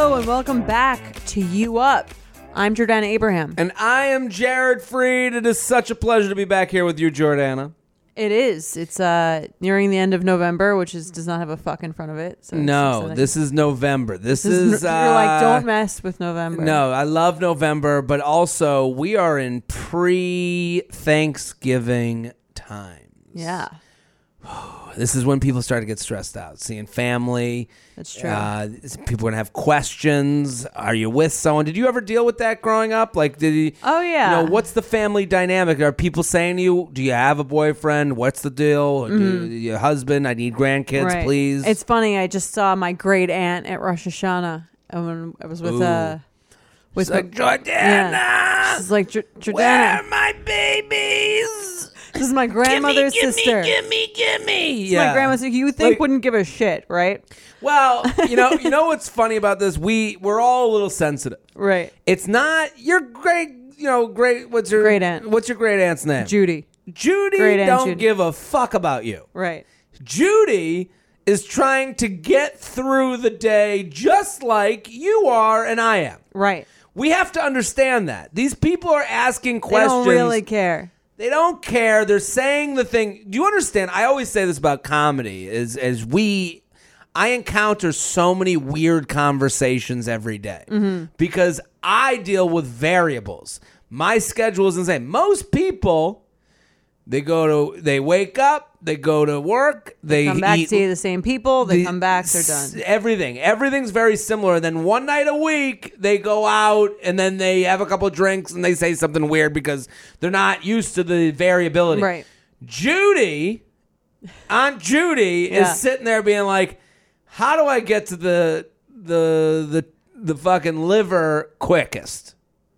Hello and welcome back to You Up. I'm Jordana Abraham. And I am Jared Freid. It is such a pleasure to be back here with you, Jordana. It is. It's uh nearing the end of November, which is does not have a fuck in front of it. So it's No, this is November. This, This is, is, you're like uh, don't mess with November. No, I love November, but also we are in pre-Thanksgiving times. Yeah, This is when people start to get stressed out, seeing family. that's true. Uh, people are gonna have questions. Are you with someone? Did you ever deal with that growing up? Like, did you? Oh, yeah. You know, what's the family dynamic? Are people saying to you, "Do you have a boyfriend? What's the deal? Do you, your husband? I need grandkids, Mm-hmm. Right. please." It's funny. I just saw my great aunt at Rosh Hashanah, and when I was with Ooh. uh with It's like Jordana. she's like "Jor- Where are my babies? This is my grandmother's gimme, sister. Gimme, gimme, gimme. It's My grandma's you would think Like- wouldn't give a shit, right? Well, you know, you know what's funny about this? We we're all a little sensitive. Right. It's not your great, you know, great. What's your Great aunt. What's your great aunt's name? Judy. Judy Great aunt don't Judy. give a fuck about you. Right. Judy is trying to get through the day just like you are and I am. Right. We have to understand that. These people are asking They questions. don't really care. They don't care. They're saying the thing. Do you understand? I always say this about comedy is as we I encounter so many weird conversations every day mm-hmm. because I deal with variables. My schedule is insane. Most people they go to they wake up, they go to work, they Come back, eat see the same people. They the- come back, they're done. Everything, everything's very similar. Then one night a week, they go out and then they have a couple drinks and they say something weird because they're not used to the variability. Right. Judy, Aunt Judy Yeah. is sitting there being like, "How do I get to the the the the fucking liver quickest?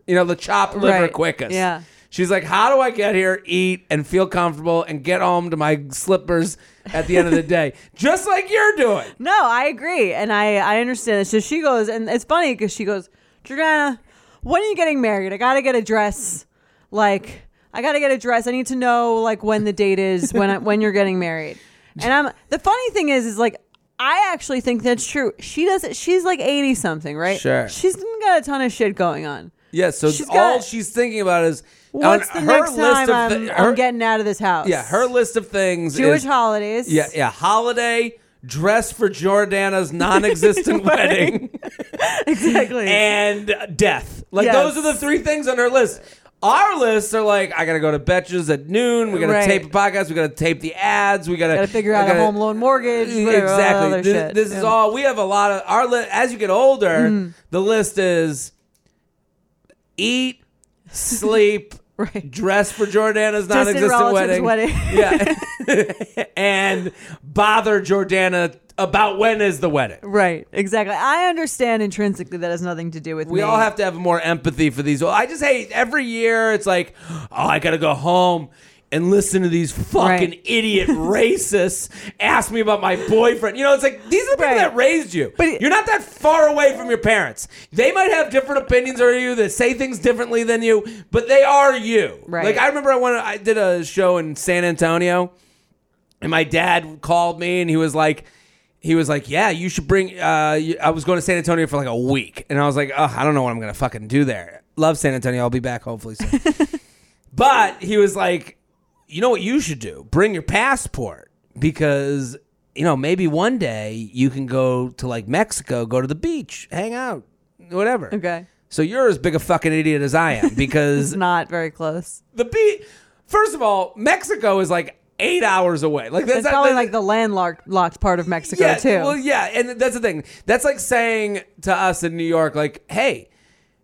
You know, the chopped liver Right. quickest." Yeah. She's like, "How do I get here, eat, and feel comfortable, and get home to my slippers at the end of the day, just like you're doing?" No, I agree, and I I understand. It. So she goes, and it's funny because she goes, Jordana, when are you getting married? I gotta get a dress. Like, I gotta get a dress. I need to know like when the date is when I, when you're getting married. And I'm the funny thing is, is like I actually think that's true. She doesn't. She's like eighty something, right? Sure. She's got a ton of shit going on. Yeah. So She's all got- she's thinking about is What's the her next list time of I'm, thi- I'm getting out of this house? Yeah, her list of things Jewish is holidays. yeah, yeah, holiday dress for Jordana's non-existent wedding. exactly. and death. Like Yes. those are the three things on her list. Our lists are like, I gotta go to Betches at noon. We gotta Right. tape a podcast. We gotta tape the ads. We gotta gotta figure out gotta- a home loan mortgage. Whatever, Exactly. This, this is Yeah. Mm-hmm. all we have. A lot of our li- as you get older, the list is eat, sleep, Right. dress for Jordana's Distant non-existent relatives' wedding. Yeah, and bother Jordana about when is the wedding. Right, exactly. I understand intrinsically that has nothing to do with We me. all have to have more empathy for these. I just hate every year. It's like, oh, I gotta go home and listen to these fucking Right. idiot racists ask me about my boyfriend. You know, it's like these are the people Right. that raised you. But- you're not that far away from your parents. They might have different opinions or you that say things differently than you, but they are you. Right. Like I remember I went, I did a show in San Antonio, and my dad called me and he was like. He was like, "Yeah, you should bring." Uh, I was going to San Antonio for like a week, and I was like, "Oh, I don't know what I'm gonna fucking do there." Love San Antonio. I'll be back hopefully soon. but he was like, "You know what you should do? Bring your passport because you know maybe one day you can go to like Mexico, go to the beach, hang out, whatever." Okay. So you're as big a fucking idiot as I am because It's not very close. the beach. First of all, Mexico is like eight hours away. Like that's It's not- probably like the landlocked locked part of Mexico yeah, too. Well, yeah, and that's the thing. That's like saying to us in New York, like, hey,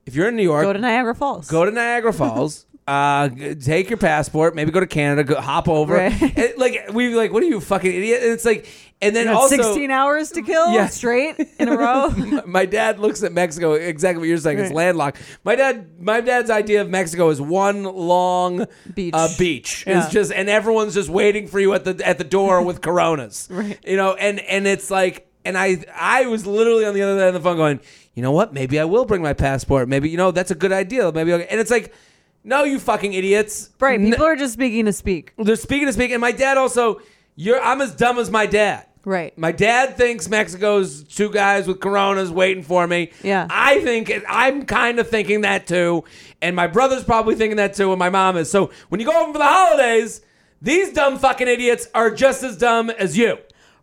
if you're in New York, Go to Niagara Falls. go to Niagara Falls, Uh, take your passport. Maybe go to Canada. Go, hop over. Right. And, like we like, what are you fucking idiot? And it's like, and then also 16 hours to kill Yeah. straight in a row. my dad looks at Mexico exactly what you're saying. It's landlocked. My dad, my dad's idea of Mexico is one long Beach. Uh, beach. Yeah. It's just, and everyone's just waiting for you at the at the door with Coronas. Right. You know, and and it's like, and I I was literally on the other end of the phone going, you know what? Maybe I will bring my passport. Maybe you know that's a good idea. Maybe, I'll, and it's like. No, you fucking idiots! right. N- People are just speaking to speak. they're speaking to speak, and my dad also. You're. I'm as dumb as my dad. Right. My dad thinks Mexico's two guys with coronas waiting for me. Yeah. I think I'm kind of thinking that too. And my brother's probably thinking that too, and my mom is. So when you go home for the holidays, these dumb fucking idiots are just as dumb as you.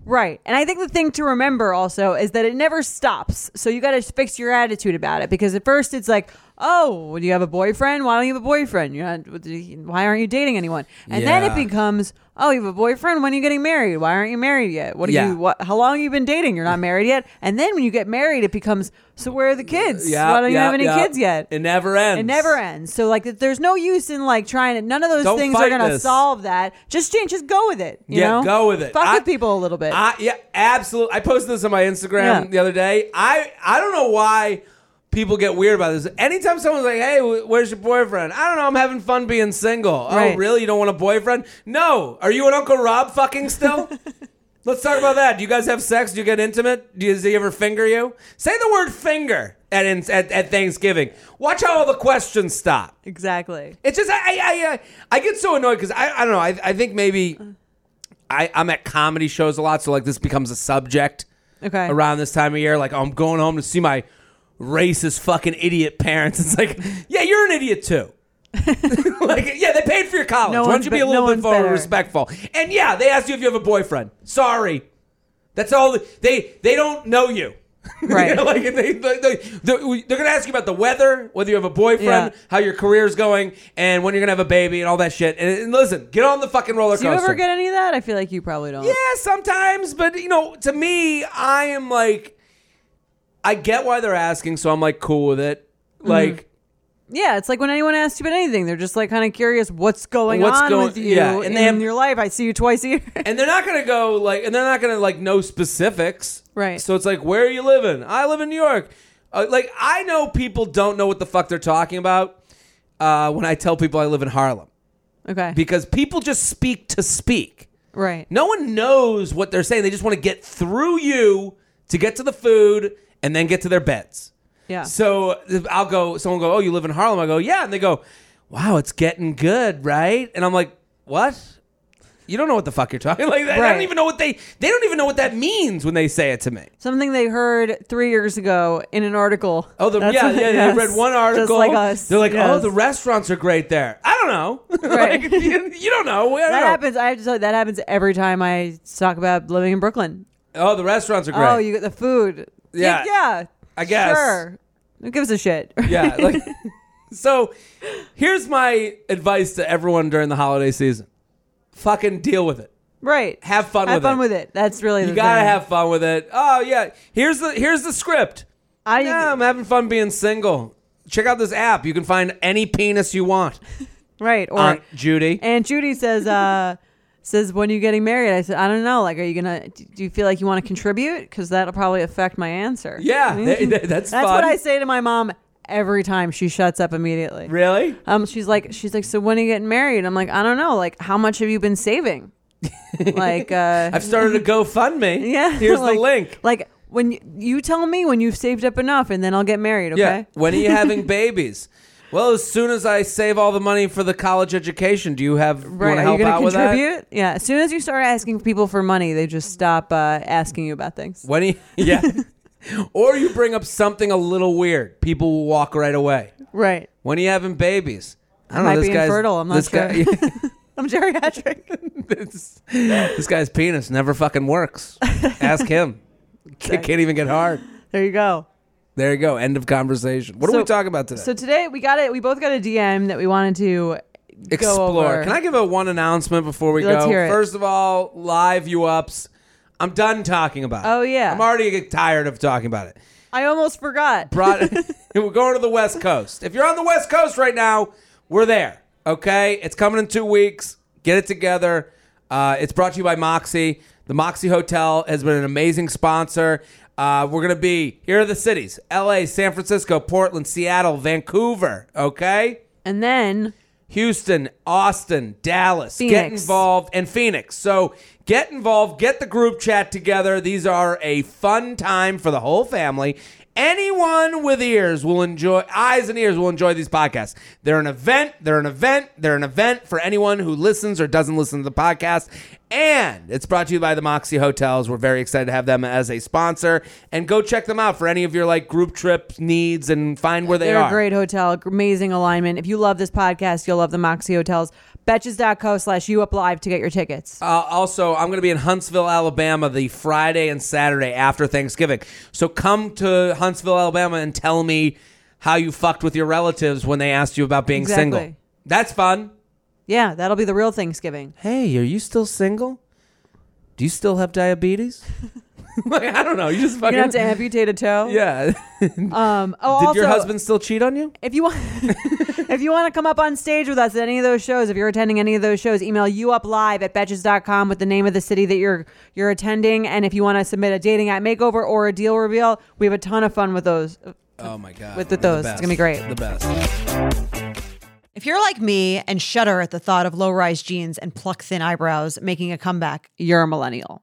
Right. And I think the thing to remember also is that it never stops. So you got to fix your attitude about it because at first it's like, oh, do you have a boyfriend? Why don't you have a boyfriend? You're not, why aren't you dating anyone? And then it Yeah. becomes, oh, you have a boyfriend? When are you getting married? Why aren't you married yet? What are Yeah. you, what, how long have you been dating? You're not married yet. And then when you get married, it becomes, so where are the kids? Yeah. Why don't you yeah, have any yeah. kids yet? It never ends. It never ends. So like, there's no use in like trying to. None of those Don't things are fight gonna this. solve that. Just change. Just go with it. You Yeah, know? go with it. Fuck I- with people a little bit. I, yeah, absolutely. I posted this on my Instagram Yeah. the other day. I I don't know why people get weird about this. Anytime someone's like, "Hey, where's your boyfriend?" I don't know. I'm having fun being single. Right. Oh, really? You don't want a boyfriend? No. Are you and Uncle Rob fucking still? Let's talk about that. Do you guys have sex? Do you get intimate? Do you, does he ever finger you? Say the word finger at, at at Thanksgiving. Watch how all the questions stop. exactly. It's just I I I, uh, I get so annoyed because I I don't know I I think maybe I I'm at comedy shows a lot so like this becomes a subject Okay. around this time of year like oh, I'm going home to see my racist fucking idiot parents it's like yeah you're an idiot too like yeah they paid for your college No why don't you be a little no bit more better. respectful and yeah they asked you if you have a boyfriend sorry that's all they they don't know you Right. like they, they, they, they're going to ask you about the weather, whether you have a boyfriend, Yeah. how your career's going, and when you're going to have a baby and all that shit. And, and listen, get on the fucking roller coaster. Do you ever get any of that? I feel like you probably don't. yeah, sometimes, but you know, to me, I am like, I get why they're asking, so I'm like cool with it. Mm-hmm. Like, Yeah, it's like when anyone asks you about anything, they're just like kind of curious what's going What's on going- with you yeah, and in they have- your life. I see you twice a year. and they're not gonna go like, and they're not gonna like know specifics, Right. So it's like, where are you living? I live in New York. Uh, like, I know people don't know what the fuck they're talking about uh, when I tell people I live in Harlem. okay. because people just speak to speak. right. No one knows what they're saying. They just want to get through you to get to the food and then get to their beds. Yeah. So I'll go, someone will go, Oh, you live in Harlem? I go, Yeah. And they go, Wow, it's getting good, right? And I'm like, What? You don't know what the fuck you're talking like that. I don't even know what they they don't even know what that means when they say it to me. Something they heard three years ago in an article. Oh, the, That's yeah, yeah. yes. I read one article. Just like us. They're like, oh, the restaurants are great there. I don't know. Right. like, you, you don't know. Don't That know. happens. I have to tell you, that happens every time I talk about living in Brooklyn. Oh, the restaurants are great. Oh, you get the food. Yeah. yeah. I guess. Sure. Who gives a shit? Yeah. Like, so here's my advice to everyone during the holiday season fucking deal with it. right. Have fun with it. Have with fun it. with it. That's really You gotta thing. have fun with it. Oh yeah. Here's the here's the script. I Yeah, I'm having fun being single. Check out this app. You can find any penis you want. right. Or Aunt Judy. And Judy says, uh, says, when are you getting married? I said, I don't know. Like, are you gonna? Do you feel like you want to contribute? Because that'll probably affect my answer. Yeah, that- that- that's that's fun. what I say to my mom every time. She shuts up immediately. Really? Um, she's like, she's like, so when are you getting married? I'm like, I don't know. Like, how much have you been saving? like, uh, I've started a GoFundMe. yeah. Here's like- the link. Like, when you, you tell me when you've saved up enough, and then I'll get married. Okay. Yeah. When are you having babies? Well, as soon as I save all the money for the college education, do you have Right. want to Are help you going out to with that? contribute? Yeah. As soon as you start asking people for money, they just stop uh, asking you about things. When you, yeah. or you bring up something a little weird, people will walk right away. Right. When are you having babies? I don't Might know. This be guy's infertile, I'm not this guy, I'm geriatric. this, this guy's penis never fucking works. Ask him. Can't, can't even get hard. there you go. There you go. End of conversation. What are we talking about today? So today we got it. We both got a DM that we wanted to go Explore. Can I give a one announcement before we Let's go? hear it. First of all, live you ups. I'm done talking about it. Oh, yeah. I'm already tired of talking about it. I almost forgot. Brought we're going to the West Coast. If you're on the West Coast right now, we're there. Okay, it's coming in two weeks. Get it together. Uh, it's brought to you by Moxie. The Moxie Hotel has been an amazing sponsor. Uh, we're gonna be here are the cities: L.A., San Francisco, Portland, Seattle, Vancouver. Okay, And then Houston, Austin, Dallas. Get involved and Phoenix. So get involved, get the group chat together. These are a fun time for the whole family. Anyone with ears will enjoy eyes and ears will enjoy these podcasts. They're an event, they're an event, they're an event for anyone who listens or doesn't listen to the podcast. And it's brought to you by the Moxie Hotels. We're very excited to have them as a sponsor. And go check them out for any of your like group trip needs and find where they they're are. a great hotel, amazing alignment. If you love this podcast, you'll love the Moxie Hotels. Betches.co slash you up live to get your tickets. Uh, also, I'm going to be in Huntsville, Alabama, the Friday and Saturday after Thanksgiving. So come to Huntsville, Alabama, and tell me how you fucked with your relatives when they asked you about being Exactly. single. That's fun. Yeah, that'll be the real Thanksgiving. Hey, are you still single? Do you still have diabetes? like I don't know. You just You're fucking gonna have to amputate a toe. yeah. Um. Oh, Did also, your husband still cheat on you? If you want, if you want to come up on stage with us at any of those shows, if you're attending any of those shows, email you up live at betches.com with the name of the city that you're you're attending, and if you want to submit a dating app makeover or a deal reveal, we have a ton of fun with those. Oh my god. With the those. It's gonna be best. great. The best. If you're like me and shudder at the thought of low-rise jeans and pluck thin eyebrows making a comeback, you're a millennial.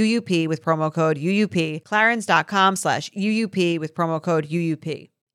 with promo code UUP, clarins.com slash UUP with promo code UUP.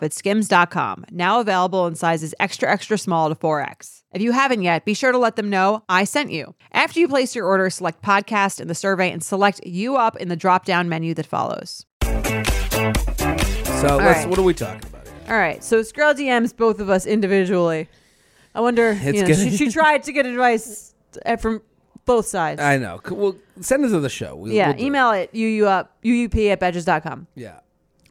at skims.com, now available in sizes extra, extra small to 4X. If you haven't yet, be sure to let them know I sent you. After you place your order, select podcast in the survey and select you up in the drop down menu that follows. So let's. right. What are we talking about? Here? All right, so Skrill DMs both of us individually. I wonder, you know, she, she tried to get advice from both sides. I know. Well, send it to the show. We, yeah, we'll it. email it, UU up, UUP at betches.com. Yeah.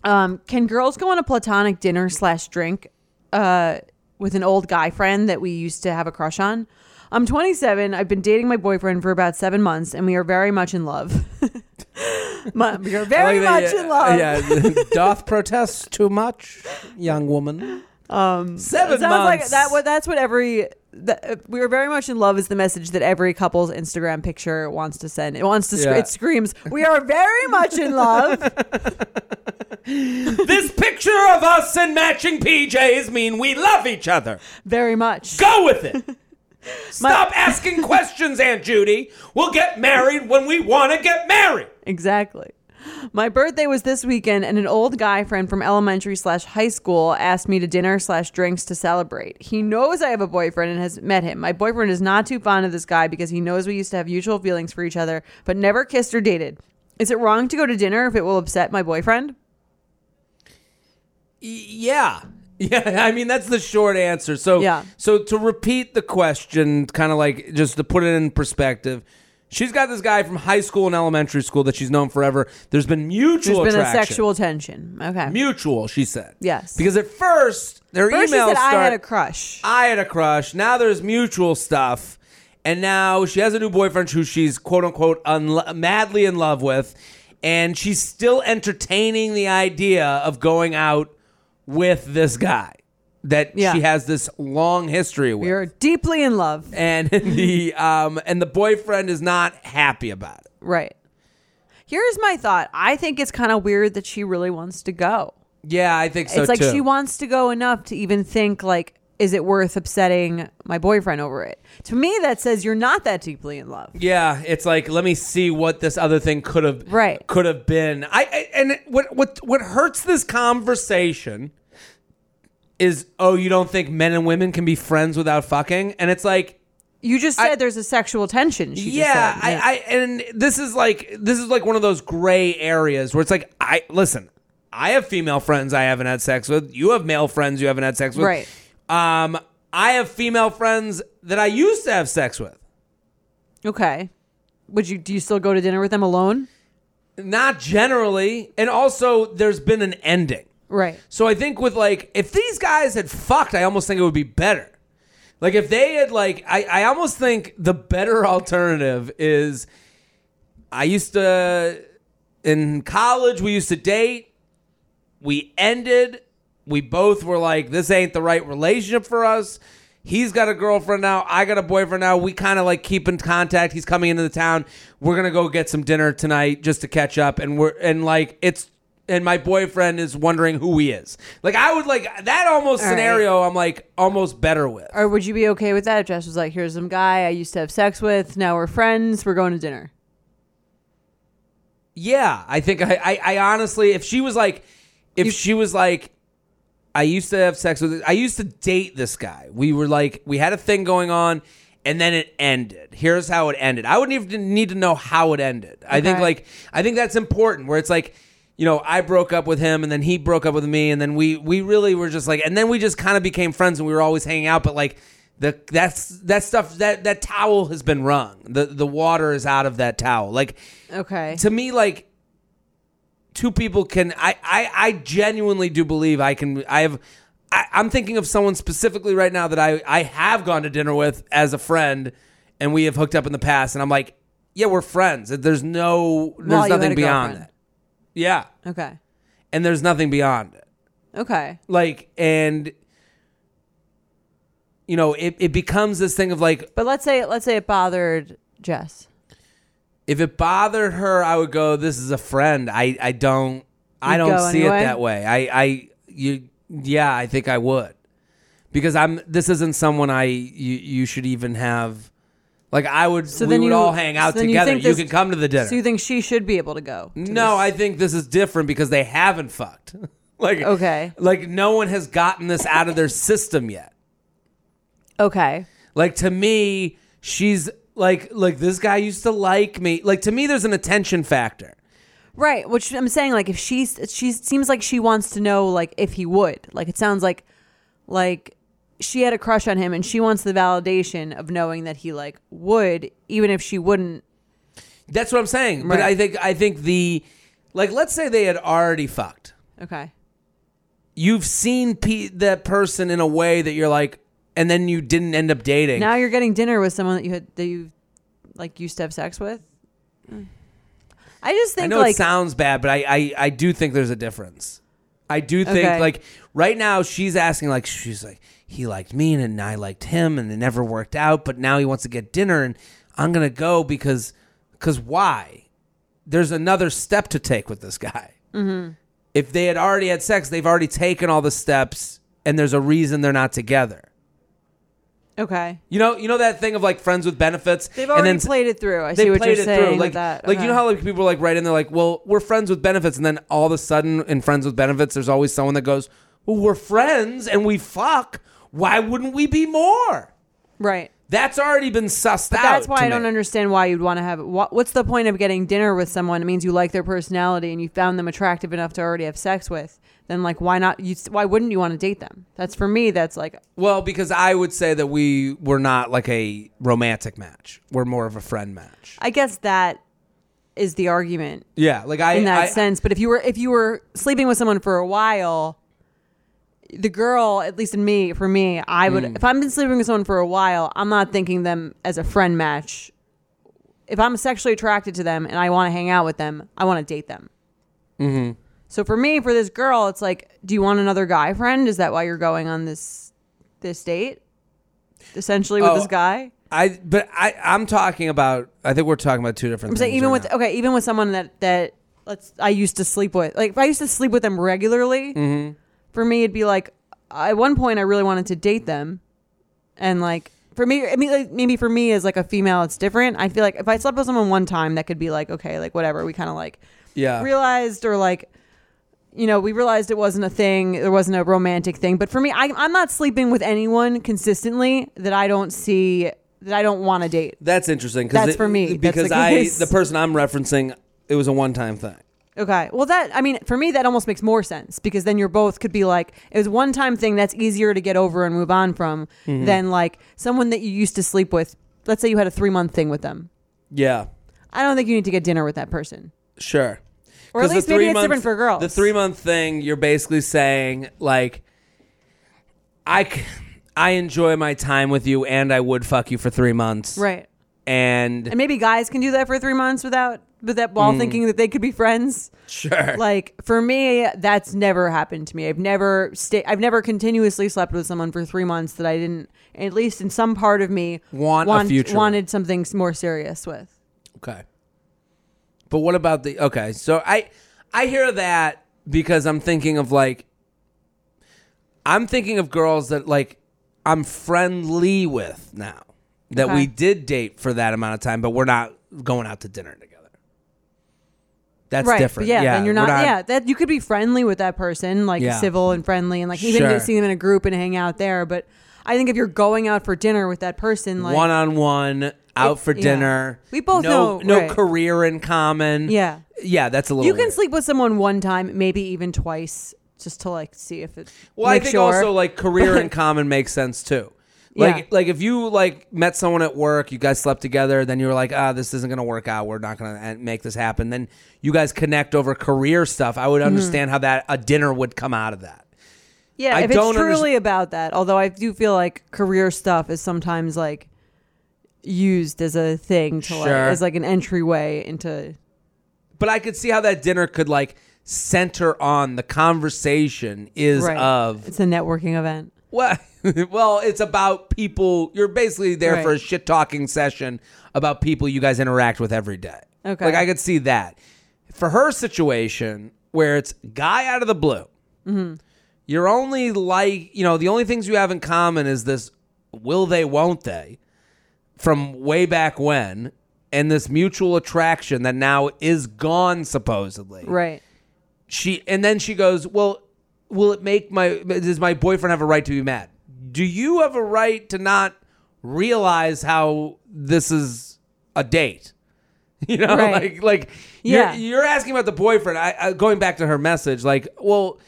Um, can girls go on a platonic dinner slash drink uh, with an old guy friend that we used to have a crush on? I'm 27. I've been dating my boyfriend for about seven months, and we are very much in love. My- we are very like much that, in love. Yeah. Doth protest too much, young woman. Um, Seven sounds like that. What that's what every. That, uh, we are very much in love is the message that every couple's Instagram picture wants to send. It wants to. sc- Yeah. It screams, "We are very much in love." this picture of us in matching PJs mean we love each other. very much. Go with it. Stop asking questions, Aunt Judy. We'll get married when we want to get married. Exactly. My birthday was this weekend, and an old guy friend from elementary slash high school asked me to dinner slash drinks to celebrate. He knows I have a boyfriend and has met him. My boyfriend is not too fond of this guy because he knows we used to have mutual feelings for each other, but never kissed or dated. Is it wrong to go to dinner if it will upset my boyfriend? Yeah. Yeah, I mean that's the short answer. So Yeah. so to repeat the question, kind of like just to put it in perspective, she's got this guy from high school and elementary school that she's known forever. There's been mutual There's been a sexual tension. Okay. mutual, she said. Yes. Because at first their First, she said start I had a crush. I had a crush. Now there's mutual stuff. And now she has a new boyfriend who she's quote unquote unlo- madly in love with. And she's still entertaining the idea of going out with this guy that Yeah. she has this long history with. You're deeply in love. and the um and the boyfriend is not happy about it. Right. Here's my thought. I think it's kind of weird that she really wants to go. Yeah, I think so it's like too. she wants to go enough to even think like is it worth upsetting my boyfriend over it? To me that says you're not that deeply in love. Yeah, it's like let me see what this other thing could have Right. could have been. I, I and what what what hurts this conversation is oh you don't think men and women can be friends without fucking and it's like You just said I- there's a sexual tension. She yeah, just said. I, I and this is like this is like one of those gray areas where it's like I listen. I have female friends I haven't had sex with. You have male friends you haven't had sex with. Right. Um, I have female friends that I used to have sex with. okay. Would you do you still go to dinner with them alone? Not generally, and also there's been an ending. Right. So I think with like if these guys had fucked, I almost think it would be better. Like if they had like I, I almost think the better alternative is I used to in college we used to date. We ended. We both were like, this ain't the right relationship for us. He's got a girlfriend now. I got a boyfriend now. We kind of like keep in contact. He's coming into the town. We're gonna go get some dinner tonight just to catch up. And we're and like it's and my boyfriend is wondering who he is. Like I would like that almost All right. scenario. I'm like almost better with. Or would you be okay with that if Jess was like, here's some guy I used to have sex with, now we're friends, we're going to dinner. Yeah, I think I, I, I honestly, if she was like, if You- she was like, I used to have sex with, I used to date this guy. We were like, we had a thing going on, and then it ended. Here's how it ended. I wouldn't even need to know how it ended. I think like, I think that's important. Where it's like, you know, I broke up with him, and then he broke up with me, and then we we really were just like, and then we just kind of became friends, and we were always hanging out, but like. The, that's that stuff that that towel has been wrung. The the water is out of that towel. Like Okay. to me like two people can I, I i genuinely do believe i can i have I, i'm thinking of someone specifically right now that i i have gone to dinner with as a friend and we have hooked up in the past and i'm like yeah we're friends there's no there's had nothing beyond that yeah Okay. and there's nothing beyond it Okay. like and you know it, it becomes this thing of like But let's say let's say it bothered Jess. if it bothered her, I would go, "This is a friend." I I don't I You'd don't go see anyway? it that way. I I you yeah, I think I would because I'm. This isn't someone I you you should even have. Like I would, So we then would you all hang out so together. You, think this- can come to the dinner. So you think she should be able to go? to no, this? I think this is different because they haven't fucked. like Okay. like no one has gotten this out of their system yet. Okay. Like to me, she's like like this guy used to like me. Like to me, there's an attention factor. Right, which I'm saying, like, if she's, she seems like she wants to know, like, if he would. Like, it sounds like, like, she had a crush on him, and she wants the validation of knowing that he like would, even if she wouldn't. That's what I'm saying. But Right. I think I think the like let's say they had already fucked. Okay. You've seen pe- that person in a way that you're like, and then you didn't end up dating. Now you're getting dinner with someone that you had that you like used to have sex with. Mm. I just think I know like it sounds bad, but I, I I do think there's a difference. I do think Okay. like right now she's asking like she's like he liked me and I liked him and it never worked out, but now he wants to get dinner and I'm gonna go because because why? There's another step to take with this guy. Mm-hmm. If they had already had sex, they've already taken all the steps, and there's a reason they're not together. Okay. You know, you know that thing of like friends with benefits. They've and already then played it through. I see what you're it saying through. Like, that. like you know how like people are like right in there like, well, we're friends with benefits, and then all of a sudden in friends with benefits, there's always someone that goes, well, we're friends and we fuck. Why wouldn't we be more? right. That's already been sussed out. That's why I don't me. understand why you'd want to have. What, what's the point of getting dinner with someone? It means you like their personality and you found them attractive enough to already have sex with. Then, like, why not? You, why wouldn't you want to date them? That's for me. That's like, Well, because I would say that we were not like a romantic match. We're more of a friend match. I guess that is the argument Yeah, like I in that I- sense. But if you were if you were sleeping with someone for a while, the girl, at least in me, for me, I would. Mm. If I've been sleeping with someone for a while, I'm not thinking them as a friend match. If I'm sexually attracted to them and I want to hang out with them, I want to date them. Mhm. So for me, for this girl, it's like, do you want another guy friend? Is that why you're going on this this date? Essentially with Oh, this guy. I but I I'm talking about. I think we're talking about two different. I'm saying things even right with now. okay, even with someone that that let's I used to sleep with. Like if I used to sleep with them regularly, Mm-hmm. For me it'd be like at one point I really wanted to date them, and like for me, I mean like, maybe for me as like a female it's different. I feel like if I slept with someone one time, that could be like okay, like whatever. We kind of like yeah. realized or like you know we realized it wasn't a thing there wasn't a romantic thing but for me I, i'm not sleeping with anyone consistently that i don't see that i don't want to date That's interesting. That's it- for me. Because I, the person I'm referencing, it was a one time thing. Okay well that i mean for me that almost makes more sense because then you're both could be like it was one time thing that's easier to get over and move on from Mm-hmm. than like someone that you used to sleep with let's say you had a three month thing with them Yeah. i don't think you need to get dinner with that person Sure. Or at least maybe it's three-month- different for girls. The three month thing, you're basically saying like, I, I enjoy my time with you, and I would fuck you for three months, right And, and maybe guys can do that for three months without with that Mm. while thinking that they could be friends sure, like for me that's never happened to me i've never stay i've never continuously slept with someone for three months that i didn't at least in some part of me Want a future. wanted something more serious with okay. But what about the okay? So I, I hear that because I'm thinking of like, I'm thinking of girls that like I'm friendly with now that Okay. we did date for that amount of time, but we're not going out to dinner together. That's right different. but yeah, and you're we're not, yeah that you could be friendly with that person like Yeah. civil and friendly and like even Sure. see them in a group and hang out there but i think if you're going out for dinner with that person like one on one out for yeah. dinner. We both no, know- no right. career in common. yeah yeah, that's a little. you can weird. sleep with someone one time maybe even twice just to like see if it Well, I think sure. also like career in common makes sense too. Like Yeah. like if you like met someone at work, you guys slept together, then you were like, ah, this isn't gonna work out. We're not gonna make this happen. Then you guys connect over career stuff. I Mm-hmm. would understand how that a dinner would come out of that. Yeah, I if it's truly about that, although I do feel like career stuff is sometimes like used as a thing to like as like an entryway into But I could see how that dinner could like center on the conversation is right. of it's a networking event. Well, well, it's about people. You're basically there Right. for a shit talking session about people you guys interact with every day. Okay. Like I could see that. For her situation, where it's guy out of the blue, Mm-hmm. you're only like, you know, the only things you have in common is this will they, won't they from way back when, and this mutual attraction that now is gone, supposedly Right. she and then she goes, "Well, will it make my does my boyfriend have a right to be mad? Do you have a right to not realize how this is a date?" You know, Right. like like Yeah. you're, you're asking about the boyfriend. I, I going back to her message, like, well,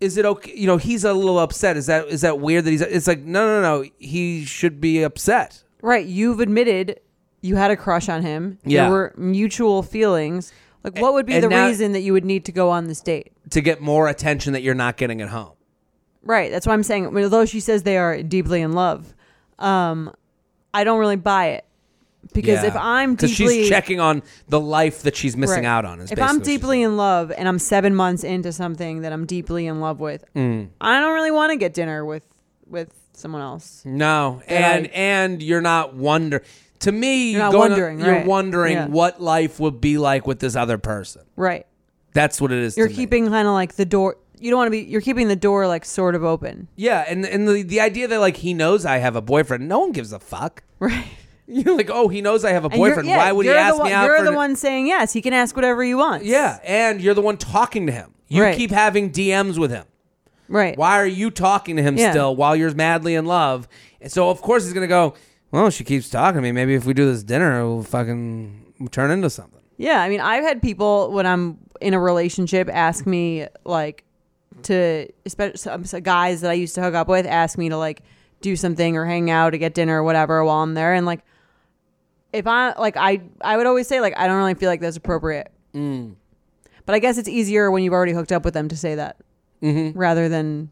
is it okay? You know, he's a little upset. Is that is that weird that he's? It's like, no, no, no. He should be upset. Right. You've admitted you had a crush on him. Yeah. There were mutual feelings. Like what would be And the now- reason that you would need to go on this date? to get more attention that you're not getting at home. Right. That's why I'm saying although she says they are deeply in love, um, I don't really buy it. Because if I'm because deeply she's checking on the life that she's missing Right. out on. Is if basically I'm what she's deeply in love and I'm seven months into something that I'm deeply in love with, Mm. I don't really want to get dinner with with someone else. No, And and I- and you're not wonder. To me, You're going- wondering, You're right. wondering Yeah. what life would be like with this other person. Right. That's what it is. You're to keeping kind of like the door. you don't want to be. You're keeping the door like sort of open, Yeah, and and the the idea that like he knows I have a boyfriend, no one gives a fuck. right? You're like, oh, he knows I have a boyfriend. yeah, Why would he ask one, me out? You're the an- one saying yes. He can ask whatever he wants. Yeah, and you're the one talking to him. You Right. keep having DMs with him. right. Why are you talking to him Yeah. still while you're madly in love? And so of course he's gonna go. Well, she keeps talking to me. Maybe if we do this dinner, we'll fucking turn into something. Yeah, I mean, I've had people when I'm in a relationship ask me like to, especially some some guys that I used to hook up with, ask me to like do something or hang out or get dinner or whatever while I'm there, and like if I like I I would always say like I don't really feel like that's appropriate. Mm. But I guess it's easier when you've already hooked up with them to say that Mm-hmm. rather than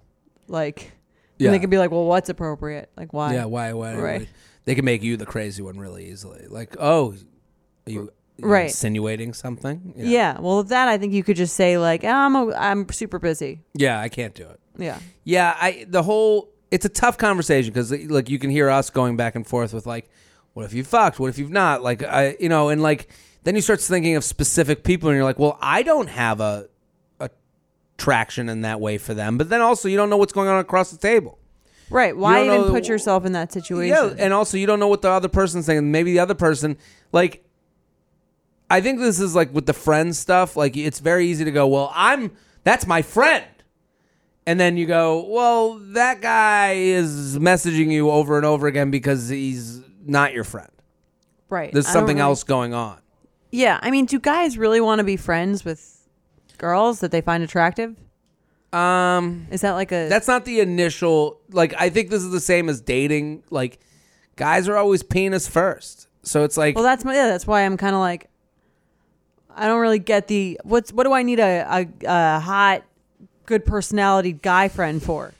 like Yeah. and they could be like, well, what's appropriate? Like why? Yeah, why? Why? Right. They can make you the crazy one really easily. Like, oh, are you, you Right. insinuating something? Yeah. Well, with that, I think you could just say like, oh, I'm a, I'm super busy. Yeah, I can't do it. Yeah. Yeah, I the whole it's a tough conversation because like you can hear us going back and forth with like, what if you fucked? What if you've not? Like I, you know, and like then you start thinking of specific people and you're like, well, I don't have a a traction in that way for them, but then also you don't know what's going on across the table. Right. Why even know- put yourself in that situation? Yeah, and also you don't know what the other person's thinking. Maybe the other person, like, I think this is like with the friend stuff. Like, it's very easy to go, well, I'm that's my friend, and then you go, well, that guy is messaging you over and over again because he's not your friend. right. There's something really- else going on. Yeah. I mean, do guys really want to be friends with girls that they find attractive? Um, Is that like a that's not the initial. Like, I think this is the same as dating. Like, guys are always penis first, so it's like, well? That's my yeah. That's why I'm kind of like, I don't really get the what's what do I need a a, a hot, good personality guy friend for?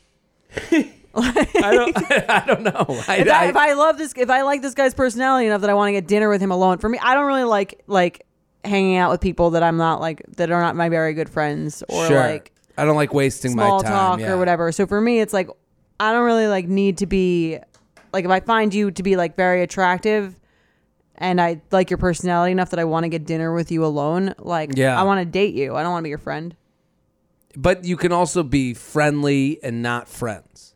I don't, I don't know. I, If I, if I love this, if I like this guy's personality enough that I want to get dinner with him alone, for me, I don't really like like hanging out with people that I'm not like that are not my very good friends or sure. like I don't like wasting small my time. talk yeah. or whatever. So for me, it's like I don't really like need to be like if I find you to be like very attractive and I like your personality enough that I want to get dinner with you alone, like Yeah. I want to date you. I don't want to be your friend. But you can also be friendly and not friends.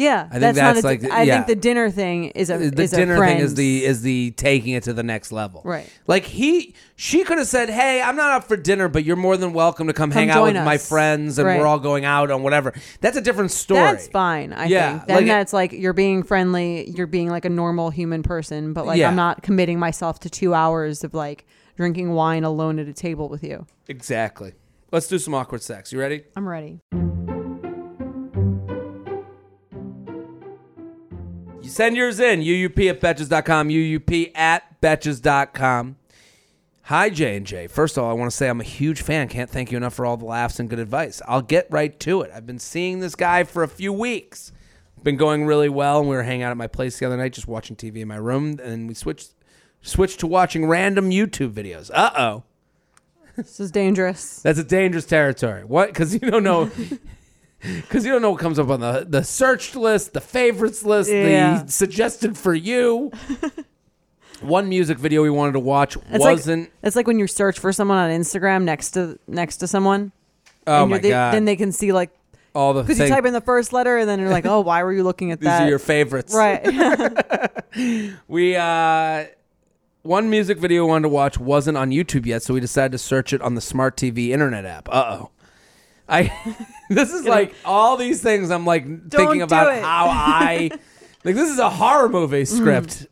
Yeah, think that's, that's not. A, like- I yeah. think the dinner thing is a The is a dinner thing is the is the taking it to the next level. Right. Like he she could have said, "Hey, I'm not up for dinner, but you're more than welcome to come, hang out with my friends and Right. we're all going out on whatever." That's a different story. That's fine. I Yeah, think then like- that's like you're being friendly. You're being like a normal human person, but like Yeah. I'm not committing myself to two hours of like drinking wine alone at a table with you. Exactly. Let's do some awkward sex. You ready? I'm ready. Send yours in. UUP at Betches.com. UUP at Betches.com. Hi, J and J. First of all, I want to say I'm a huge fan. Can't thank you enough for all the laughs and good advice. I'll get right to it. I've been seeing this guy for a few weeks. Been going really well, and we were hanging out at my place the other night, just watching TV in my room, and we switched switched to watching random YouTube videos. Uh oh. This is dangerous. That's a dangerous territory. What? Because you don't know. Because you don't know what comes up on the the searched list, the favorites list, Yeah. the suggested for you. One music video we wanted to watch It's like- wasn't. It's like when you search for someone on Instagram next to next to someone. oh my they- god! Then they can see like All the because you type in the first letter and then you're like, oh, why were you looking at these that? These are your favorites, right. We uh, one music video we wanted to watch wasn't on YouTube yet, so we decided to search it on the smart TV internet app. Uh oh. I this is like all these things I'm like thinking do about it. how I like this is a horror movie script.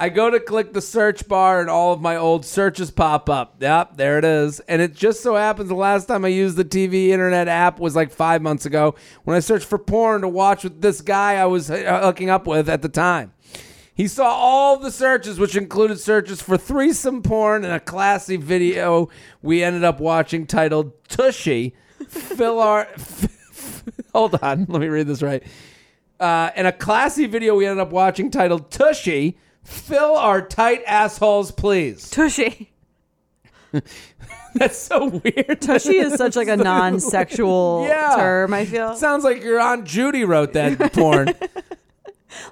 I go to click the search bar and all of my old searches pop up. Yep, there it is. And it just so happens the last time I used the TV internet app was like five months ago when I searched for porn to watch with this guy I was uh, hooking up with at the time. He saw all the searches, which included searches for threesome porn and a classy video we ended up watching titled Tushy. Fill our. hold on, let me read this right. Uh, and a classy video we ended up watching titled Tushy. Fill our tight assholes, please. Tushy. That's so weird. Tushy is such like a non-sexual Yeah. term. I feel Sounds like your aunt Judy wrote that porn. at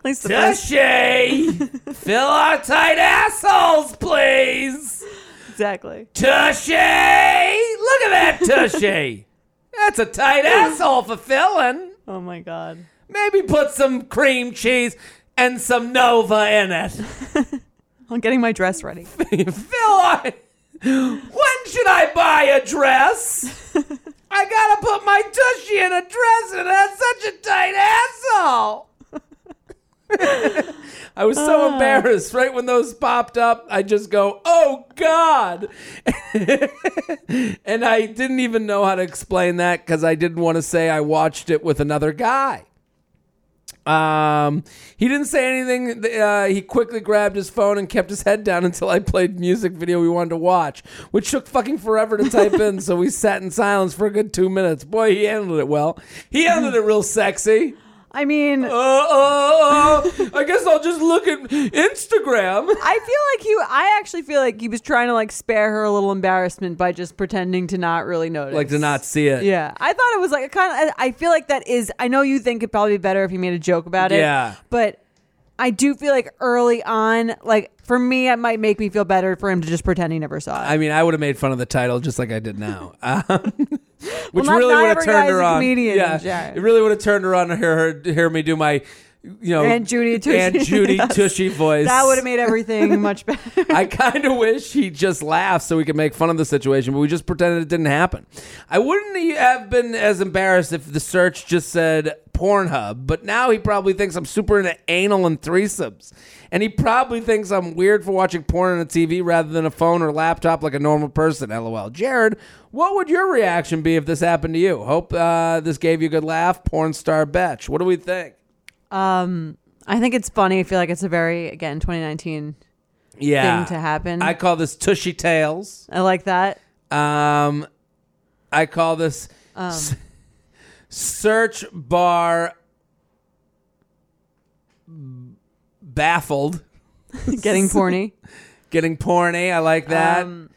least the Tushy, fill our tight assholes, please. exactly. Tushy! Look at that Tushy! That's a tight asshole for filling. Oh my god. Maybe put some cream cheese and some Nova in it. I'm getting my dress ready. Phil, I, when should I buy a dress? I gotta put my tushy in a dress, and that's such a tight asshole. I was so embarrassed right when those popped up. I just go, "Oh God!" and I didn't even know how to explain that because I didn't want to say I watched it with another guy. Um, he didn't say anything. Uh, he quickly grabbed his phone and kept his head down until I played music video we wanted to watch, which took fucking forever to type in. So we sat in silence for a good two minutes. Boy, he handled it well. He handled it real sexy. I mean, Uh, uh, uh, I guess I'll just look at Instagram. I feel like he. I actually feel like he was trying to like spare her a little embarrassment by just pretending to not really notice. Like to not see it. Yeah, I thought it was like a kind of. I feel like that is. I know you think it'd probably be better if he made a joke about it. Yeah. but I do feel like early on, like for me, it might make me feel better for him to just pretend he never saw it. I mean, I would have made fun of the title just like I did now, um, which not- really would have turned her a on. comedian, yeah, Jared. it really would have turned her on to hear her hear me do my, you know, Aunt Judy Tushy. Aunt Judy Yes. Tushy voice. that would have made everything much better. I kind of wish he just laughed so we could make fun of the situation, but we just pretended it didn't happen. I wouldn't have been as embarrassed if the search just said Pornhub, but now he probably thinks I'm super into anal and threesomes. And he probably thinks I'm weird for watching porn on a TV rather than a phone or laptop like a normal person. LOL. Jared, what would your reaction be if this happened to you? Hope uh, this gave you a good laugh. Porn star Betch. What do we think? Um, I think it's funny. I feel like it's a very again 2019 Yeah. thing to happen. I call this Tushy Tails. I like that. Um, I call this Um, s- search bar baffled. Getting porny. Getting porny. I like that. Um,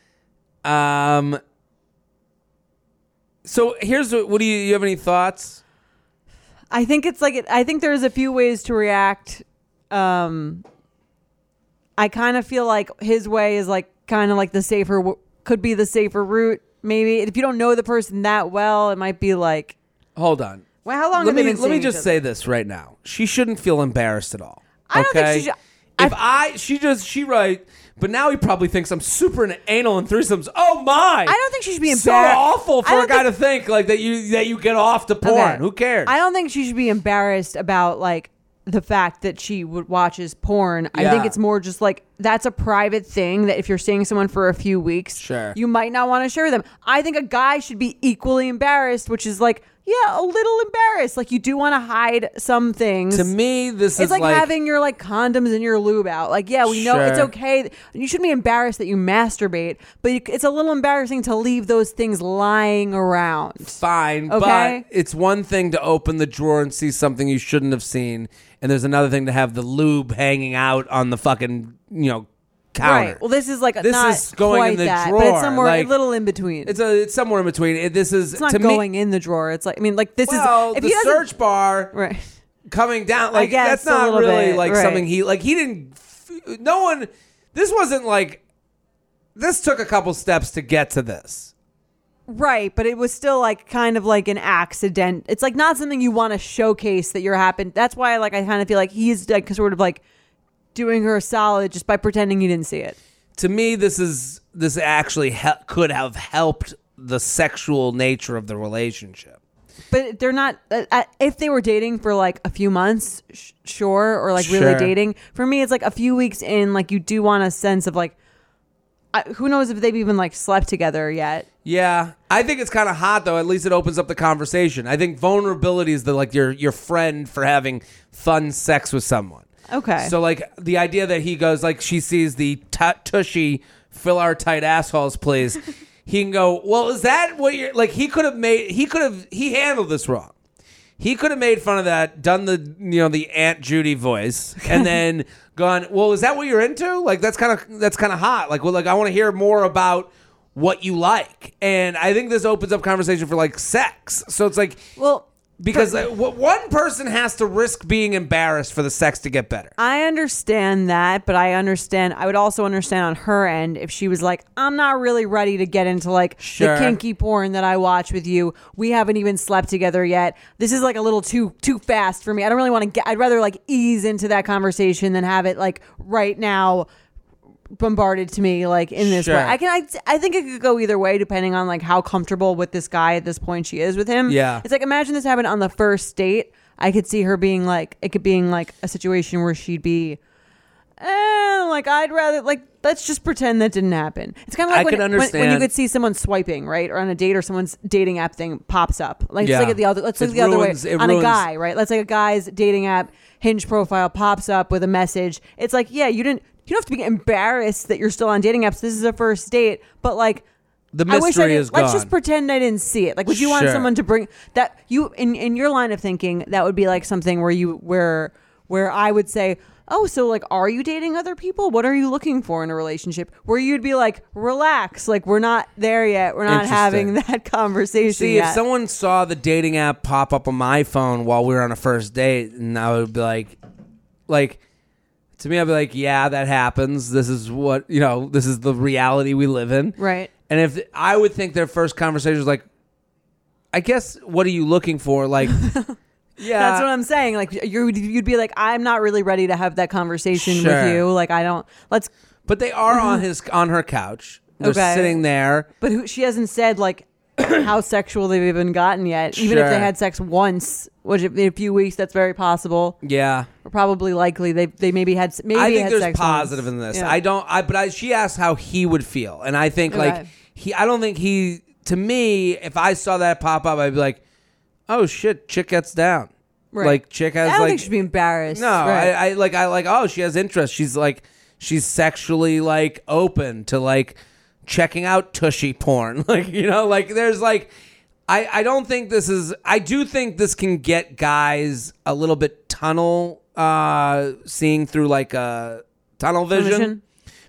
Um, so here's what, what do you, you have any thoughts? I think it's like I think there's a few ways to react. Um, I kind of feel like his way is like kind of like the safer, could be the safer route. Maybe if you don't know the person that well, it might be like, Hold on. well, how long Let have me been let me just say this right now. She shouldn't feel embarrassed at all. I don't think okay? she should- If I, she just she right, but now he probably thinks I'm super into anal and threesomes. Oh my! I don't think she should be so embarrassed. awful I for a don't guy to think like that you that you get off to porn. Okay. Who cares? I don't think she should be embarrassed about like the fact that she would watches porn. I think Yeah. it's more just like that's a private thing that if you're seeing someone for a few weeks, Sure. you might not want to share with them. I think a guy should be equally embarrassed, which is like, yeah, a little embarrassed. Like you do want to hide some things. to me, this it's is like, like, having your like condoms and your lube out. Like, yeah, we know it's okay. You shouldn't be embarrassed that you masturbate, but you- it's a little embarrassing to leave those things lying around. fine, Okay. but it's one thing to open the drawer and see something you shouldn't have seen, and there's another thing to have the lube hanging out on the fucking you know counter. Right. Well, this is like This not is going quite in the that, but it's somewhere like- a little in between. It's a it's somewhere in between. It, this is It's not to going me. in the drawer. It's like I mean, like this Well, is if the he search bar right. coming down like that's not really bit, like right. something he like he didn't no one this wasn't like this took a couple steps to get to this Right, but it was still like kind of like an accident. It's like not something you want to showcase that you're happened. That's why like I kind of feel like he's like sort of like doing her a solid just by pretending you didn't see it. to me this is this actually hel- could have helped the sexual nature of the relationship But they're not. Uh, uh, if they were dating for like a few months, sh- sure, or like really Sure. dating. For me, it's like a few weeks in. Like you do want a sense of like, I, who knows if they've even like slept together yet. yeah i think it's kind of hot though at least it opens up the conversation i think vulnerability is the like your your friend for having fun sex with someone Okay. So like the idea that he goes like she sees the t- tushy fill our tight assholes please. he can go, "Well, is that what you're like he could have made he could have he handled this wrong. He could have made fun of that, done the you know the Aunt Judy voice and then gone, "Well, is that what you're into?" Like that's kind of that's kind of hot. Like well like I want to hear more about what you like. And I think this opens up conversation for like sex. So it's like well, because uh, w- one person has to risk being embarrassed for the sex to get better. I understand that, but I understand. I would also understand on her end if she was like, "I'm not really ready to get into like Sure. the kinky porn that I watch with you. We haven't even slept together yet. This is like a little too too fast for me. I don't really want to get. I'd rather like ease into that conversation than have it like right now." Bombarded to me like in this Sure. way. I can I, I think it could go either way depending on like how comfortable with this guy at this point she is with him. Yeah. It's like imagine this happened on the first date. I could see her being like it could being like a situation where she'd be eh, like I'd rather like let's just pretend that didn't happen. It's kind of like when, when- when, you could see someone swiping, right? Or on a date or someone's dating app thing pops up. Like Yeah. let's look at the other let's look the other way on a guy, right? Let's say a guy's dating app hinge profile pops up with a message. It's like, yeah, you didn't you don't have to be embarrassed that you're still on dating apps. This is a first date, but like The I wish I mystery didn't, is let's just pretend I didn't see it. Like, would you want Sure. someone to bring that you in in your line of thinking? That would be like something where you where where I would say, oh, so like, are you dating other people? What are you looking for in a relationship? Where you'd be like, relax, like we're not there yet. We're not having Interesting. that conversation See, yet. if someone saw the dating app pop up on my phone while we were on a first date, and I would be like, like, to me, I'd be like, yeah, that happens. This is what you know. This is the reality we live in. right. And if I would think their first conversation was like, I guess, what are you looking for? Like, yeah, That's what I'm saying. Like you, you'd be like, I'm not really ready to have that conversation Sure. with you. Like I don't. Let's. But they are on his on her couch. They're Okay. sitting there. But who, she hasn't said like how sexual they've even gotten yet. Even if they had sex once, which in a few weeks, that's very possible. Yeah. Or probably likely they they maybe had maybe I think had there's sex positive once. in this. Yeah. I don't. I but I, she asked how he would feel, and I think like Okay. he. I don't think he. To me, if I saw that pop up, I'd be like, "Oh shit, chick gets down." Right. Like chick has I don't like think she'd be embarrassed. no. Right. I, I like I like oh she has interest. She's like she's sexually like open to like checking out tushy porn. Like you know like there's like. I, I don't think this is I do think this can get guys a little bit tunnel uh seeing through like a tunnel vision Vision.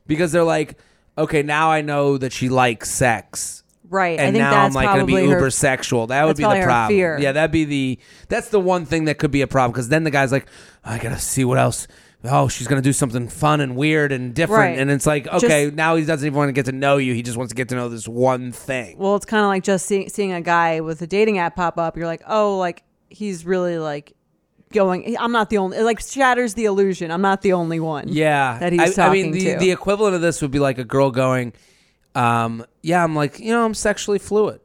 because they're like, okay, now I know that she likes sex. right. I And think now I'm like going to be uber her. sexual. That would be the problem. Yeah, that'd be the that's the one thing that could be a problem because then the guy's like, I gotta see what else. Oh, she's gonna do something fun and weird and different, Right. and it's like, okay, Just- now he doesn't even want to get to know you. He just wants to get to know this one thing. Well, it's kind of like just seeing seeing a guy with a dating app pop up. You're like, oh, like he's really like going. I'm not the only. It like shatters the illusion. I'm not the only one. Yeah, that he's I, I mean, the to. the equivalent of this would be like a girl going, um, "Yeah, I'm like, you know, I'm sexually fluid."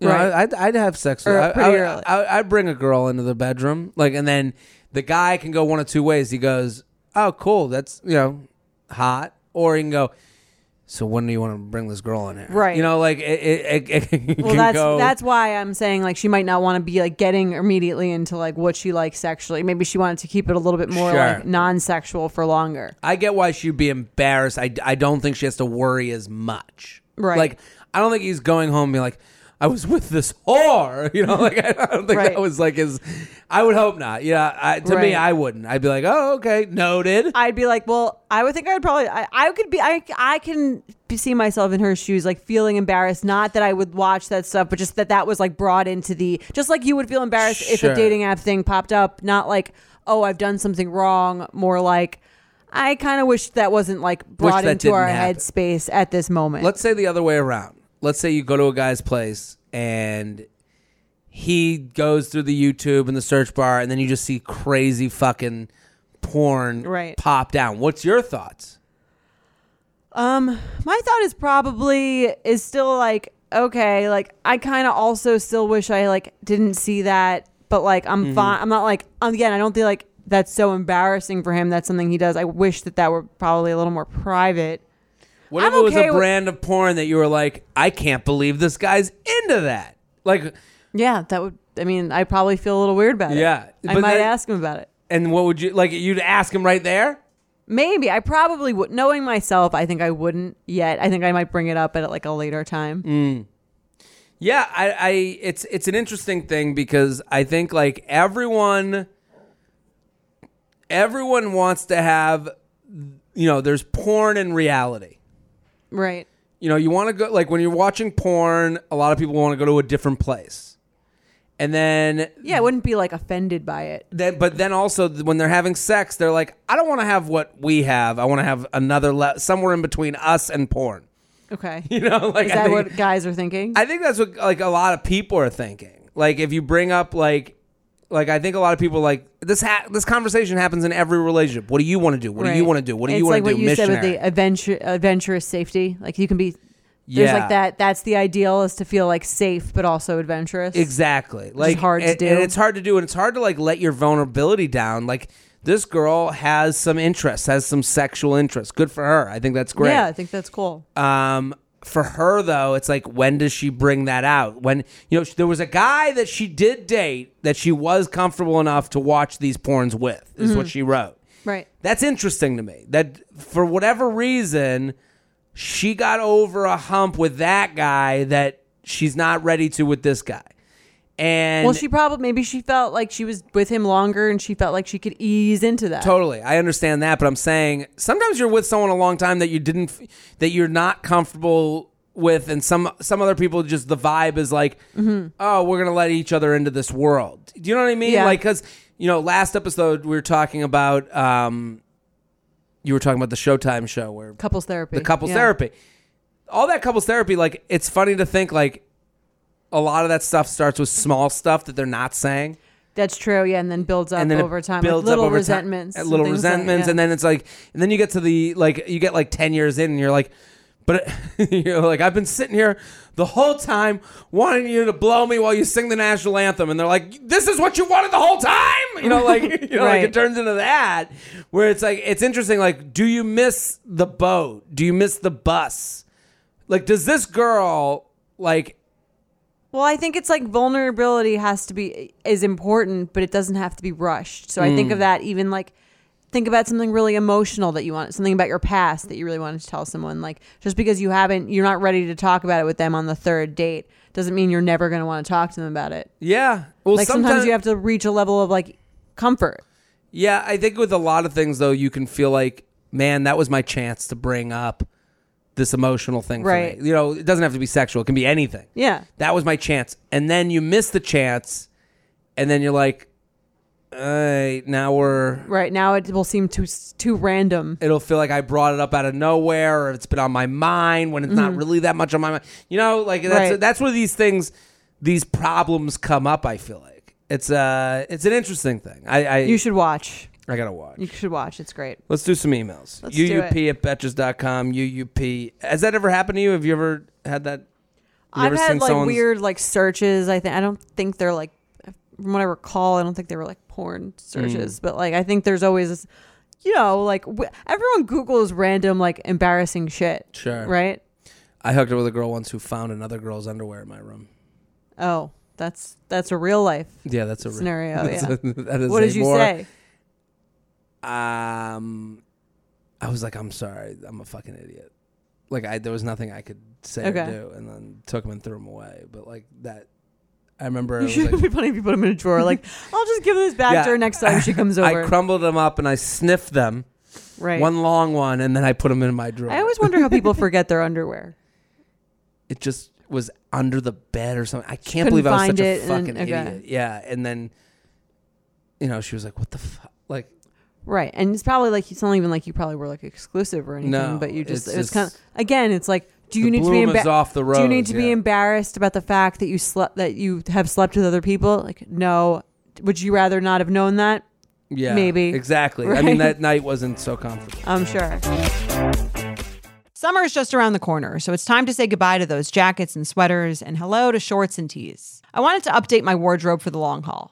You know, Right. I, I'd, I'd have sex. Or With, I, pretty I, early. I, I'd bring a girl into the bedroom, like, and then the guy can go one of two ways. He goes, "Oh, cool, that's you know, hot," or he can go. So when do you want to bring this girl in here? Right. You know, like it. it, it, it Well, that's go, that's why I'm saying like she might not want to be like getting immediately into like what she likes sexually. Maybe she wanted to keep it a little bit more Sure. like non-sexual for longer. I get why she'd be embarrassed. I, I don't think she has to worry as much. Right. Like, I don't think he's going home and be like, I was with this whore. You know, like, I don't think Right. that was like his. I would hope not. Yeah. I, to me, I wouldn't. I'd be like, oh, okay, noted. I'd be like, well, I would think I would probably, I, I could be, I, I can be, see myself in her shoes, like feeling embarrassed. Not that I would watch that stuff, but just that that was like brought into the, just like you would feel embarrassed if Sure. a dating app thing popped up. Not like, oh, I've done something wrong. More like, I kind of wish that wasn't like brought that into didn't our happen. headspace at this moment. Let's say the other way around. Let's say you go to a guy's place and he goes through the YouTube and the search bar, and then you just see crazy fucking porn Right. pop down. What's your thoughts? Um, my thought is probably is still like okay, like I kind of also still wish I like didn't see that, but like I'm Mm-hmm. fine. I'm not like um, again. I don't feel like that's so embarrassing for him. That's something he does. I wish that that were probably a little more private. What if I'm it was okay a with- brand of porn that you were like, I can't believe this guy's into that? Like, Yeah, that would. I mean, I probably feel a little weird about it. Yeah, I but might that- ask him about it. and what would you like? You'd ask him right there. Maybe I probably would. Knowing myself, I think I wouldn't yet. I think I might bring it up at like a later time. Mm. Yeah, I, I, it's it's an interesting thing because I think like everyone, everyone wants to have, you know, there's porn and reality. Right. You know, you want to go like when you're watching porn, a lot of people want to go to a different place. And then Yeah, I wouldn't be like offended by it. then but then also when they're having sex, they're like, I don't want to have what we have. I want to have another le- somewhere in between us and porn. Okay. You know, like Is I that think, what guys are thinking? I think that's what like a lot of people are thinking. Like if you bring up like like I think a lot of people like this ha- this conversation happens in every relationship. What do you want to do? What do you Right. want to do? What do you want like to do? what you said with Missionary. the adventure, adventurous safety. Like you can be. There's Yeah. like that. That's the ideal is to feel like safe, but also adventurous. Exactly. Like hard to and, do. and it's hard to do, and it's hard to like let your vulnerability down. Like this girl has some interests, has some sexual interests. Good for her. I think that's great. Yeah, I think that's cool. Um, for her though, it's like when does she bring that out? When you know there was a guy that she did date that she was comfortable enough to watch these porns with. Is Mm-hmm. what she wrote. Right. That's interesting to me. That for whatever reason, she got over a hump with that guy that she's not ready to with this guy. And Well, she probably maybe she felt like she was with him longer, and she felt like she could ease into that. Totally, I understand that, but I'm saying sometimes you're with someone a long time that you didn't, that you're not comfortable with, and some some other people just the vibe is like, oh, we're gonna let each other into this world. Do you know what I mean? Mm-hmm. Yeah. Like, because you know, last episode we were talking about, um, you were talking about the Showtime show where Couples therapy. the couples Yeah. therapy, all that couples therapy. Like, it's funny to think like a lot of that stuff starts with small stuff that they're not saying. That's true. Yeah, and then builds up and then over time. builds like little up over resentments. time, and little things like- resentments, yeah. and then it's like, and then you get to the like, you get like ten years in, and you're like, but you're like, I've been sitting here the whole time wanting you to blow me while you sing the national anthem, and they're like, this is what you wanted the whole time, you know, like, you know, like it turns into that, where it's like, it's interesting, like, do you miss the boat? Do you miss the bus? Like, does this girl like? Well, I think it's like vulnerability has to be is important, but it doesn't have to be rushed. So I think Mm. of that even like think about something really emotional that you want, something about your past that you really wanted to tell someone. Like just because you haven't, you're not ready to talk about it with them on the third date doesn't mean you're never going to want to talk to them about it. Yeah, well, like sometimes, you have to reach a level of like comfort. Yeah, I think with a lot of things though, you can feel like, man, that was my chance to bring up this emotional thing. For Right. me. You know, it doesn't have to be sexual; it can be anything. Yeah. That was my chance, and then you miss the chance, and then you're like, all right, now we're. Right now, it will seem too too random. It'll feel like I brought it up out of nowhere, or it's been on my mind when it's not really that much on my mind. You know, like that's Mm-hmm. Right. that's where these things, these problems come up. I feel like it's uh it's an interesting thing. I I, You should watch. I gotta watch. You should watch. It's great. Let's do some emails. Let's UUP at betches.com. UUP. Has that ever happened to you? Have you ever had that? You I've ever had like someone's- weird like searches. I think I don't think they're like from what I recall. I don't think they were like porn searches, Mm. but like I think there's always this, you know like w- everyone Googles random like embarrassing shit. Sure. Right. I hooked up with a girl once who found another girl's underwear in my room. Oh, that's that's a real life Yeah, that's a real- scenario. yeah. that is what a did you more- say? Um, I was like, I'm sorry, I'm a fucking idiot. Like, I there was nothing I could say Okay. or do, and then took them and threw them away. But like that, I remember. You should like, be funny if you put them in a drawer. Like I'll just give this back to her next time she comes over. I crumbled them up and I sniffed them, right. one long one, and then I put them in my drawer. I always wonder how people forget their underwear. it just was under the bed or something. I can't couldn't believe I was find such it a and- fucking okay. idiot. Yeah, and then you know she was like, "What the fuck?" Like, Right. And it's probably like it's not even like you probably were like exclusive or anything, No, but you just it's just- kind of again, it's like do you the need to be bloom is off the road. do you need rose, to be yeah. embarrassed about the fact that you slept that you have slept with other people? Like no. Would you rather not have known that? yeah, Maybe. exactly. I Right. mean, that night wasn't so comfortable. I'm sure. Summer is just around the corner, so it's time to say goodbye to those jackets and sweaters and hello to shorts and tees. I wanted to update my wardrobe for the long haul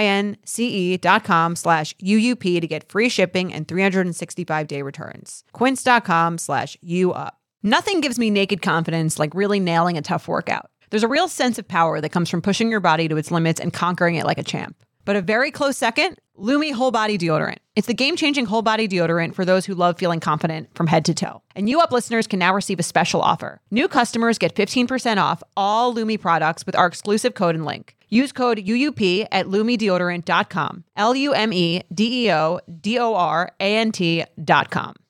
Q-U-I-N-C-E dot com slash UUP to get free shipping and 365 day returns. Quince.com slash UUP. Nothing gives me naked confidence like really nailing a tough workout. There's a real sense of power that comes from pushing your body to its limits and conquering it like a champ. But a very close second, Lume Whole Body Deodorant. It's the game changing whole body deodorant for those who love feeling confident from head to toe. And you up listeners can now receive a special offer. New customers get 15% off all Lume products with our exclusive code and link. Use code UUP at lumedeodorant.com. L U M E D E O D O R A N T.com.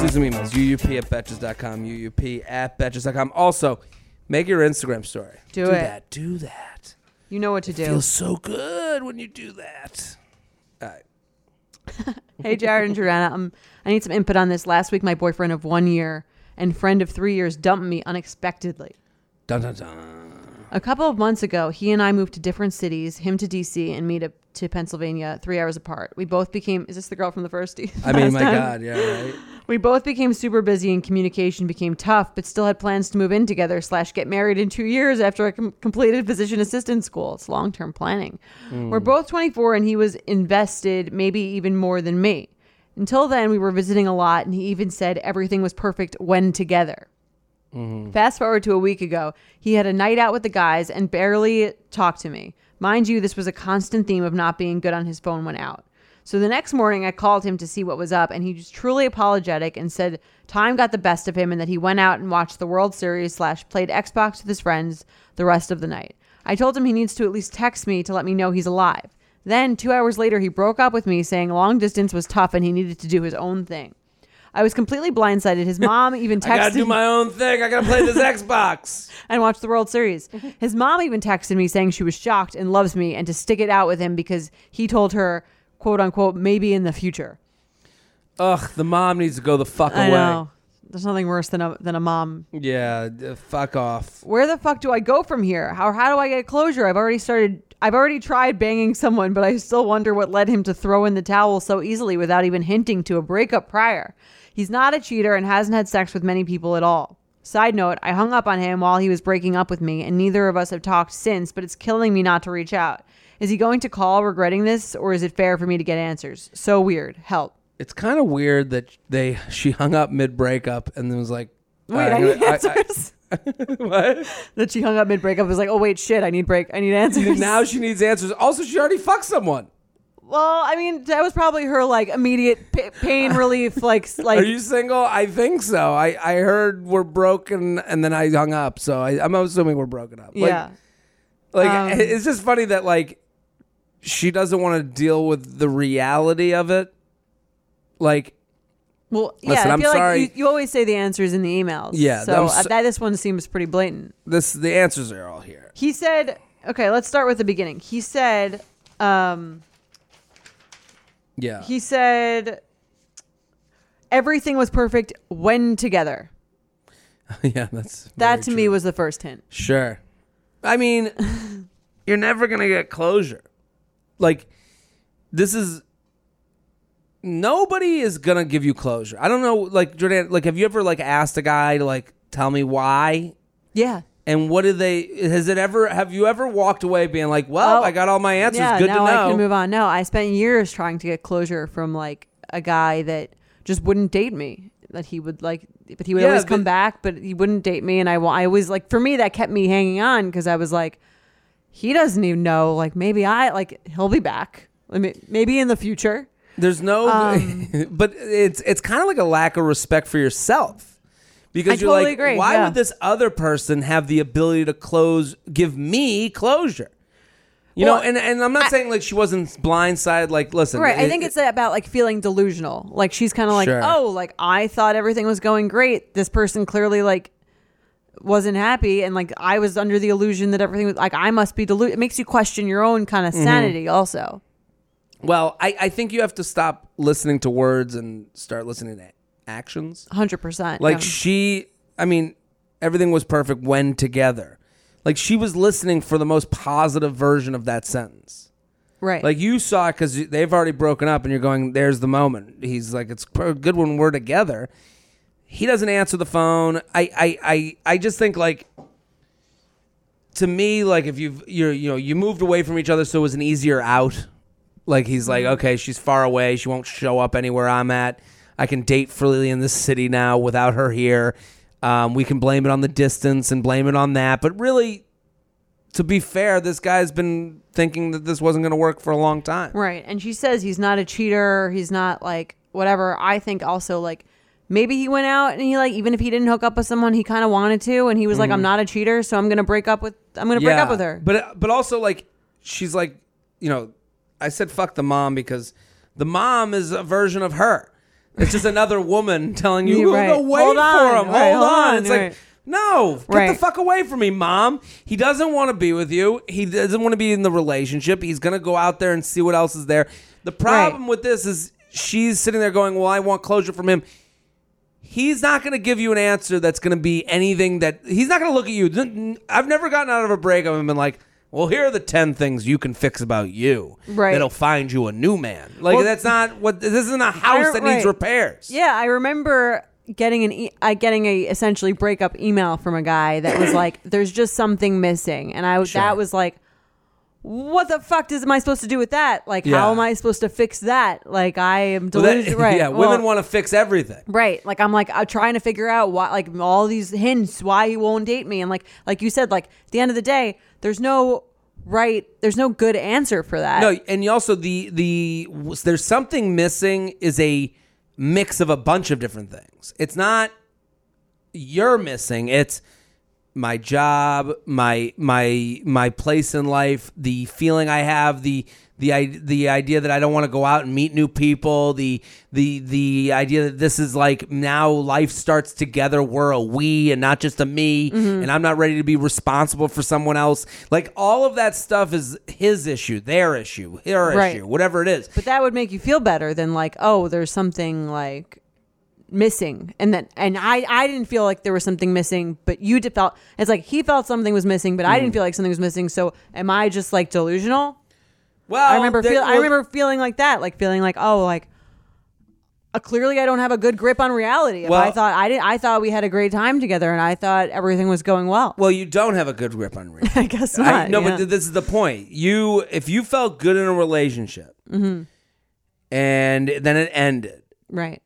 Do some emails. UUP at betches.com. UUP at betches.com. Also, make your Instagram story. Do do it. that. Do that. You know what to do. Feels so good when you do that. All right. Hey, Jared and Jordana, um, I need some input on this. Last week, my boyfriend of one year and friend of three years dumped me unexpectedly. Dun dun dun. A couple of months ago, he and I moved to different cities, him to DC and me to, to Pennsylvania, three hours apart. We both became, is this the girl from the first? I mean, my time? God. Yeah, right. We both became super busy and communication became tough, but still had plans to move in together slash get married in two years after I com- completed physician assistant school. It's long term planning. Hmm. We're both 24 and he was invested maybe even more than me. Until then, we were visiting a lot and he even said everything was perfect when together. Mm-hmm. Fast forward to a week ago, he had a night out with the guys and barely talked to me. Mind you, this was a constant theme of not being good on his phone when out. So the next morning, I called him to see what was up, and he was truly apologetic and said time got the best of him and that he went out and watched the World Series slash played Xbox with his friends the rest of the night. I told him he needs to at least text me to let me know he's alive. Then, two hours later, he broke up with me saying long distance was tough and he needed to do his own thing. I was completely blindsided. His mom even texted. I gotta do my own thing. I gotta play this Xbox. and watch the World Series. His mom even texted me saying she was shocked and loves me and to stick it out with him because he told her, quote unquote, maybe in the future. Ugh, the mom needs to go the fuck I away. know. There's nothing worse than a than a mom. Yeah, fuck off. Where the fuck do I go from here? How how do I get closure? I've already started I've already tried banging someone, but I still wonder what led him to throw in the towel so easily without even hinting to a breakup prior. He's not a cheater and hasn't had sex with many people at all. Side note, I hung up on him while he was breaking up with me, and neither of us have talked since, but it's killing me not to reach out. Is he going to call regretting this, or is it fair for me to get answers? So weird. Help. It's kind of weird that they she hung up mid breakup and then was like, Wait, "All right, I I'm need gonna- I- answers. I- what? that she hung up mid breakup was like, oh wait, shit, I need break, I need answers. now she needs answers. Also, she already fucked someone. Well, I mean, that was probably her like immediate pa- pain relief, like like. Are you single? I think so. I, I heard we're broken and then I hung up. So I, I'm assuming we're broken up. Like, yeah. Like Um, it's just funny that like she doesn't want to deal with the reality of it. Like Well, Listen, yeah, I I'm feel sorry. like you, you always say the answers in the emails. Yeah, So so- uh, that this one seems pretty blatant. this, the answers are all here. He said, okay, let's start with the beginning. He said, um, Yeah. he said, everything was perfect when together. yeah. That's That to me was the first hint. sure. I mean, you're never gonna get closure. Like, this is nobody is gonna give you closure. I don't know, like Jordan. Like, have you ever like asked a guy to like tell me why? Yeah. And what did they? Has it ever? Have you ever walked away being like, "Well, Oh, I got all my answers. Yeah, Good now to know." I can move on. No, I spent years trying to get closure from like a guy that just wouldn't date me. That he would like, but he would Yeah, always come but- back, but he wouldn't date me. And I, wa- I always like for me that kept me hanging on because I was like, he doesn't even know. Like maybe I like he'll be back. I mean, maybe in the future. There's no, Um, but it's it's kind of like a lack of respect for yourself because I you're totally like, agree, why yeah. would this other person have the ability to close, give me closure? You Well, know, and and I'm not saying like she wasn't blindsided. Like, listen, Right. I think it's about like feeling delusional. Like she's kind of like, Sure. oh, like I thought everything was going great. This person clearly like wasn't happy, and like I was under the illusion that everything was like I must be deluded. It makes you question your own kind Mm-hmm. of sanity, also. well, I I think you have to stop listening to words and start listening to actions. Hundred percent. Like she, I mean, everything was perfect when together. Like she was listening for the most positive version of that sentence. right. Like you saw it because they've already broken up, and you're going, "There's the moment." He's like, "It's good when we're together." He doesn't answer the phone. I, I, I, I just think like, to me, like if you've you're you know you moved away from each other, so it was an easier out. Like he's like, mm-hmm. okay, she's far away. She won't show up anywhere I'm at. I can date freely in this city now without her here. Um, we can blame it on the distance and blame it on that, but really, to be fair, this guy's been thinking that this wasn't going to work for a long time. right. And she says he's not a cheater. He's not like whatever. I think also like maybe he went out and he like even if he didn't hook up with someone he kind of wanted to, and he was like, I'm not a cheater, so I'm gonna break up with I'm gonna break up with her. But but also like she's like, you know, I said fuck the mom because the mom is a version of her. It's just another woman telling you, You're "Go- right. wait Hold for on. him. Right, hold, on. It's Right. like no, get the fuck away from me, mom. He doesn't want to be with you. He doesn't want to be in the relationship. He's gonna go out there and see what else is there. The problem with this is she's sitting there going, "Well, I want closure from him." he's not going to give you an answer that's going to be anything that he's not going to look at you. I've never gotten out of a break breakup and been like, "Well, here are the ten things you can fix about you Right. that'll find you a new man." Like Well- that's not what this isn't a house that needs right. repairs. Yeah, I remember getting an e- I getting a essentially breakup email from a guy that was like, "There's just something missing," and I Sure. that was like, "What the fuck is am I supposed to do with that? Like, Yeah. how am I supposed to fix that? Like, I am Well, delusional, right? Yeah, Well, women want to fix everything. Right. Like I'm like I'm trying to figure out why like all these hints why he won't date me and like like you said like at the end of the day there's no right there's no good answer for that. No, and you also the the there's something missing is a mix of a bunch of different things. It's not you're missing. It's my job, my my my place in life, the feeling I have, the the i- the idea that I don't want to go out and meet new people, the the the idea that this is like now life starts together. We're a we and not just a me, and I'm not ready to be responsible for someone else. Like all of that stuff is his issue, their issue, her Right. issue, whatever it is. But that would make you feel better than like, oh, there's something like missing. And then and I I didn't feel like there was something missing, but you felt it's like he felt something was missing, but I Mm. didn't feel like something was missing. So am I just like delusional? Well, I remember feel, I remember feeling like that, like feeling like, oh, like uh, clearly I don't have a good grip on reality. If I thought I did I thought we had a great time together and I thought everything was going well. Well, you don't have a good grip on reality. I guess not. I, no, yeah. but th- this is the point. You, if you felt good in a relationship, Mm-hmm. and then it ended, right.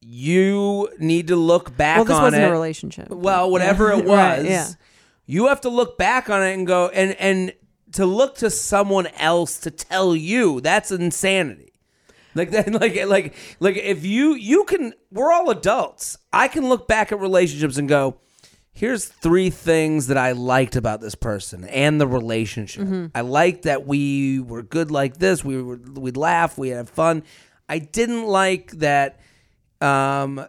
you need to look back Well, this on wasn't it. a relationship. well, whatever it was, Right, yeah. you have to look back on it and go and and to look to someone else to tell you that's insanity. Like that, like like like if you you can, we're all adults. I can look back at relationships and go, here's three things that I liked about this person and the relationship. Mm-hmm. I liked that we were good like this. We were we'd laugh, we had fun. I didn't like that um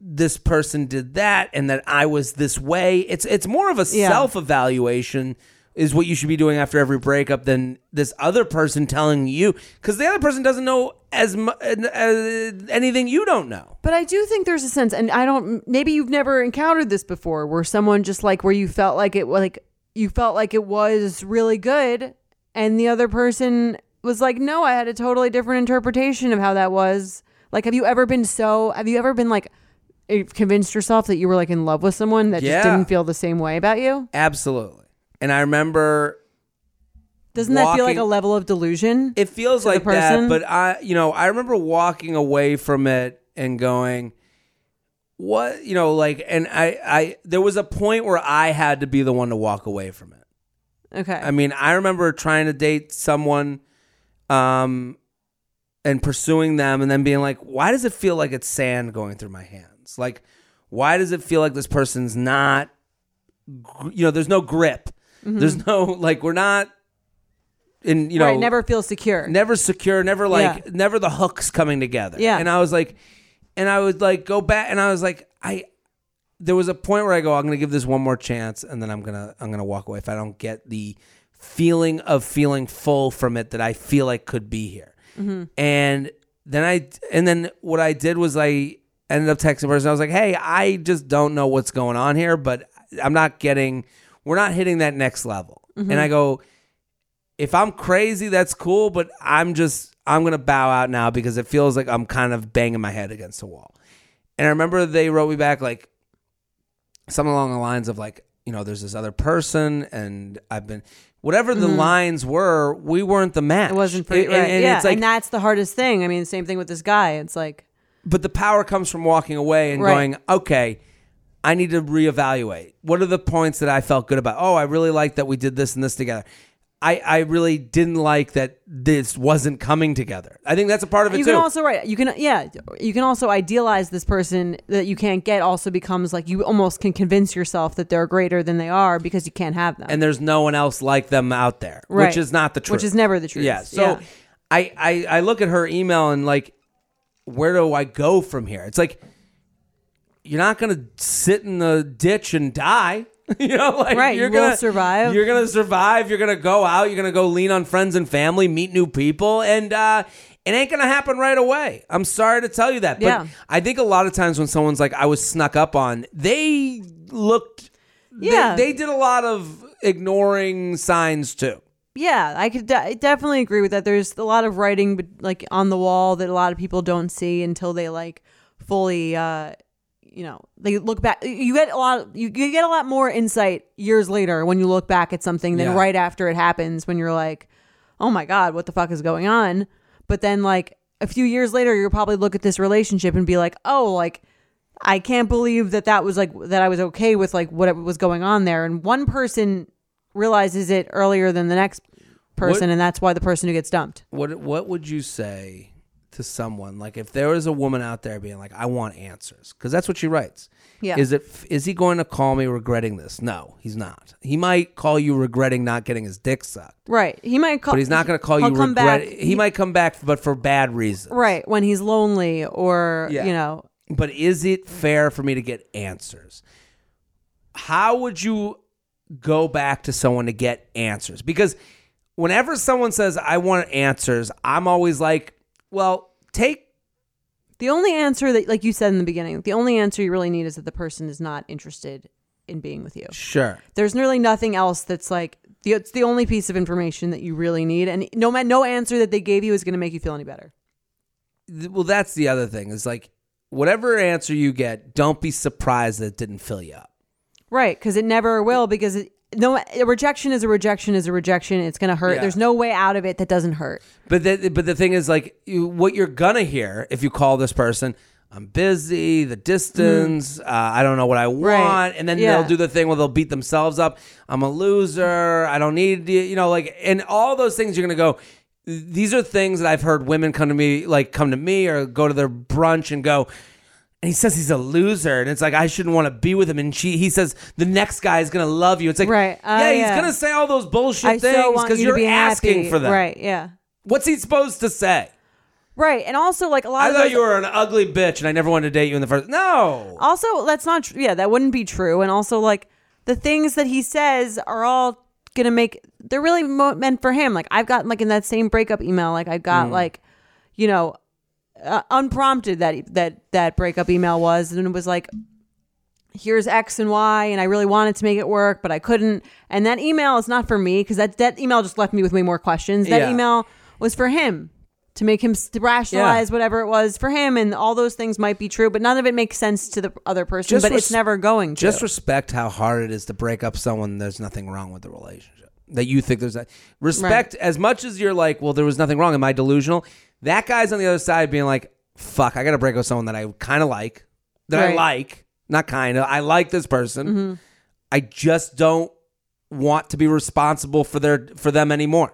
this person did that and that I was this way. It's it's more of a Yeah. self-evaluation is what you should be doing after every breakup than this other person telling you cuz the other person doesn't know as mu- uh, anything you don't know. But I do think there's a sense, and I don't. Maybe you've never encountered this before, where someone just like where you felt like it, like you felt like it was really good and the other person was like, "No, I had a totally different interpretation of how that was." Like, have you ever been so have you ever been like eh, convinced yourself that you were like in love with someone that Yeah. just didn't feel the same way about you? Absolutely. And I remember Doesn't that feel like a level of delusion? it feels like that, but I, you know, I remember walking away from it and going, what, you know, like, and I, I, there was a point where I had to be the one to walk away from it. okay. I mean, I remember trying to date someone, um, and pursuing them, and then being like, why does it feel like it's sand going through my hands? Like, why does it feel like this person's not, you know, there's no grip. There's no like, we're not. In you know, Mm-hmm. right, never feel secure. never secure, never like, Yeah. never the hooks coming together. Yeah. And I was like, and I would like go back, and I was like, I. There was a point where I go, I'm going to give this one more chance, and then I'm gonna I'm gonna walk away if I don't get the feeling of feeling full from it that I feel like could be here. Mm-hmm. And then I and then what I did was I ended up texting person. I was like, Hey, I just don't know what's going on here, but I'm not getting. We're not hitting that next level. Mm-hmm. And I go, if I'm crazy, that's cool, but I'm just I'm gonna bow out now because it feels like I'm kind of banging my head against the wall. And I remember they wrote me back like something along the lines of like, you know, there's this other person and I've been whatever the lines were, we weren't the match. Mm-hmm. It wasn't for And- right. and yeah, it's like and that's the hardest thing. I mean, same thing with this guy. It's like, but the power comes from walking away and Right. going, okay, I need to reevaluate. What are the points that I felt good about? Oh, I really like that we did this and this together. I, I really didn't like that this wasn't coming together. I think that's a part of it you too. can also right. You can yeah. You can also idealize this person that you can't get. Also becomes like you almost can convince yourself that they're greater than they are because you can't have them. and there's no one else like them out there, Right. which is not the truth. Which is never the truth. Yeah. So Yeah. I, I I look at her email and like, where do I go from here? It's like you're not gonna sit in the ditch and die. you know, like Right, you're you gonna survive. You're gonna survive. You're gonna go out. You're gonna go lean on friends and family, meet new people, and uh, it ain't gonna happen right away. I'm sorry to tell you that, but Yeah. I think a lot of times when someone's like, "I was snuck up on," they looked. they- Yeah. they did a lot of ignoring signs too. Yeah, I could de- definitely agree with that. There's a lot of writing, but like on the wall that a lot of people don't see until they like fully, uh, you know, they look back. You get a lot. You, you get a lot more insight years later when you look back at something than Yeah. right after it happens. When you're like, oh my god, what the fuck is going on? But then like a few years later, you'll probably look at this relationship and be like, oh, like I can't believe that that was like that I was okay with like what was going on there. And one person realizes it earlier than the next person, What- and that's why the person who gets dumped. What What would you say to someone like if there was a woman out there being like, "I want answers," because that's what she writes. Yeah. Is it? Is he going to call me regretting this? No, he's not. He might call you regretting not getting his dick sucked, Right. He might call, but he's not going to call you regret. back- he, might come back, but for bad reasons. right when he's lonely or Yeah. you know But is it fair for me to get answers? How would you go back to someone to get answers? Because whenever someone says, I want answers, I'm always like, well, take. the only answer that like you said in the beginning the only answer you really need is that the person is not interested in being with you Sure. there's really nothing else that's like the, it's the only piece of information that you really need and no no answer that they gave you is going to make you feel any better Well, that's the other thing is like, whatever answer you get, don't be surprised that it didn't fill you up. right because it never will because it, no a rejection is a rejection is a rejection it's going to hurt Yeah. there's no way out of it that doesn't hurt But the, but the thing is, like, you, what you're gonna hear if you call this person, I'm busy, the distance, uh, I don't know what I want. Right. and then Yeah. they'll do the thing where they'll beat themselves up. I'm a loser. I don't need you, you know, like, and all those things. You're gonna go. These are things that I've heard women come to me, like, come to me or go to their brunch and go. And he says he's a loser, and it's like I shouldn't want to be with him. And she, he says the next guy is gonna love you. It's like, Right. Uh, yeah, he's gonna say all those bullshit i things because you you're be asking happy. for them. right yeah What's he supposed to say? right and also like a lot I of thought those, you were an ugly bitch and I never wanted to date you in the first. No. Also, that's not true. Yeah, that wouldn't be true. And also, like the things that he says are all gonna make. They're really mo- meant for him. Like I've gotten like in that same breakup email. Like I've Mm. got like, you know, uh, unprompted that that that breakup email was, and it was like. here's X and Y, and I really wanted to make it work, but I couldn't. And that email is not for me because that, that email just left me with way more questions. That Yeah. email was for him to make him s- to rationalize whatever it was for him, and all those things might be true, but none of it makes sense to the other person. But res- it's never going to. Just respect how hard it is to break up someone. There's nothing wrong with the relationship that you think there's that. Respect as much as you're like, well, there was nothing wrong. Am I delusional? That guy's on the other side being like, fuck, I got to break up with someone that I kind of like, that I Right. like, not kind of. I like this person. Mm-hmm. I just don't want to be responsible for their for them anymore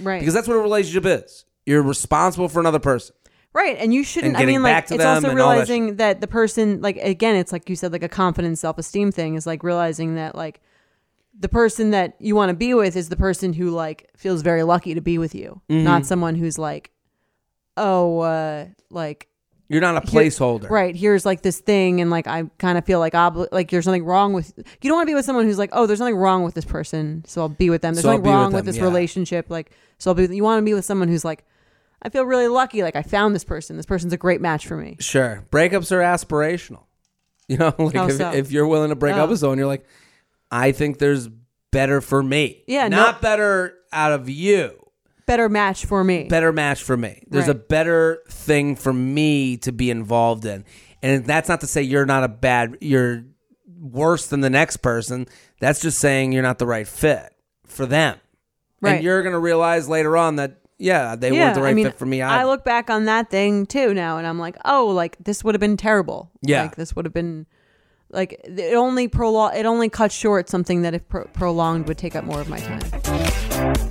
right. because that's what a relationship is. You're responsible for another person. Right, and you shouldn't. I getting mean, back like to it's them also and all that realizing that, the person, like again, it's like you said, like a confidence, self esteem thing is like realizing that like the person that you want to be with is the person who like feels very lucky to be with you, Mm-hmm. not someone who's like, oh, uh, like You're not a here- placeholder. right here's like this thing, and like I kind of feel like obli- like there's something wrong with. You don't want to be with someone who's like, oh, there's nothing wrong with this person, so I'll be with them. There's So I'll nothing be with wrong with, them, this yeah. relationship, like so I'll be. You want to be with someone who's like. I feel really lucky. Like I found this person. This person's a great match for me. Sure. Breakups are aspirational. You know, like How if, so? if you're willing to break up Oh. with someone, you're like, I think there's better for me. Yeah, no- Not better out of you. Better match for me. Better match for me. There's a Right. better thing for me to be involved in. And that's not to say you're not a bad, you're worse than the next person. That's just saying you're not the right fit for them. Right. And you're going to realize later on that, yeah, they weren't the right fit for me I either. look back on that thing too now, and I'm like, oh, like this would have been terrible. Yeah. like this would have been like it only prolong it only cut short something that if pro- prolonged would take up more of my time.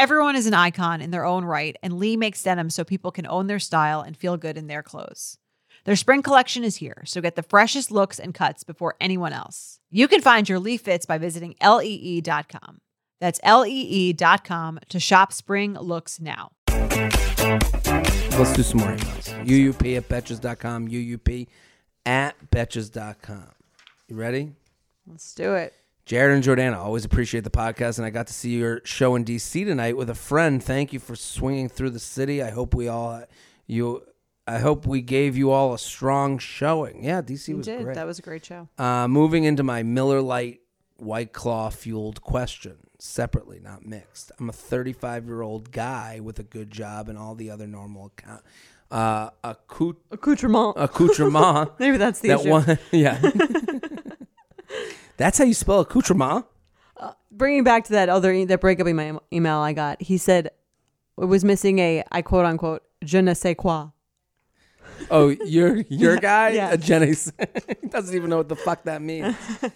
Everyone is an icon in their own right, and Lee makes denim so people can own their style and feel good in their clothes. Their spring collection is here, so get the freshest looks and cuts before anyone else. You can find your Lee fits by visiting lee.com. That's lee.com to shop spring looks now. Let's do some more emails. UUP at betches.com. UUP at betches.com. You ready? Let's do it. Jared and Jordana, always appreciate the podcast, and I got to see your show in DC tonight with a friend. Thank you for swinging through the city. I hope we all you. I hope we gave you all a strong showing. Yeah, DC You was did. great. That was a great show. Uh, moving into my Miller Lite White Claw fueled question, separately, not mixed. I'm a 35 year old guy with a good job and all the other normal account, uh, accout- Accoutrement. accoutrement. Maybe that's the that issue. one, yeah. That's how you spell accoutrement. Bringing back to that other e- that breakup email, email I got, he said it was missing a I quote unquote je ne sais quoi. Oh, your your guy, yeah. a Jenny, doesn't even know what the fuck that means.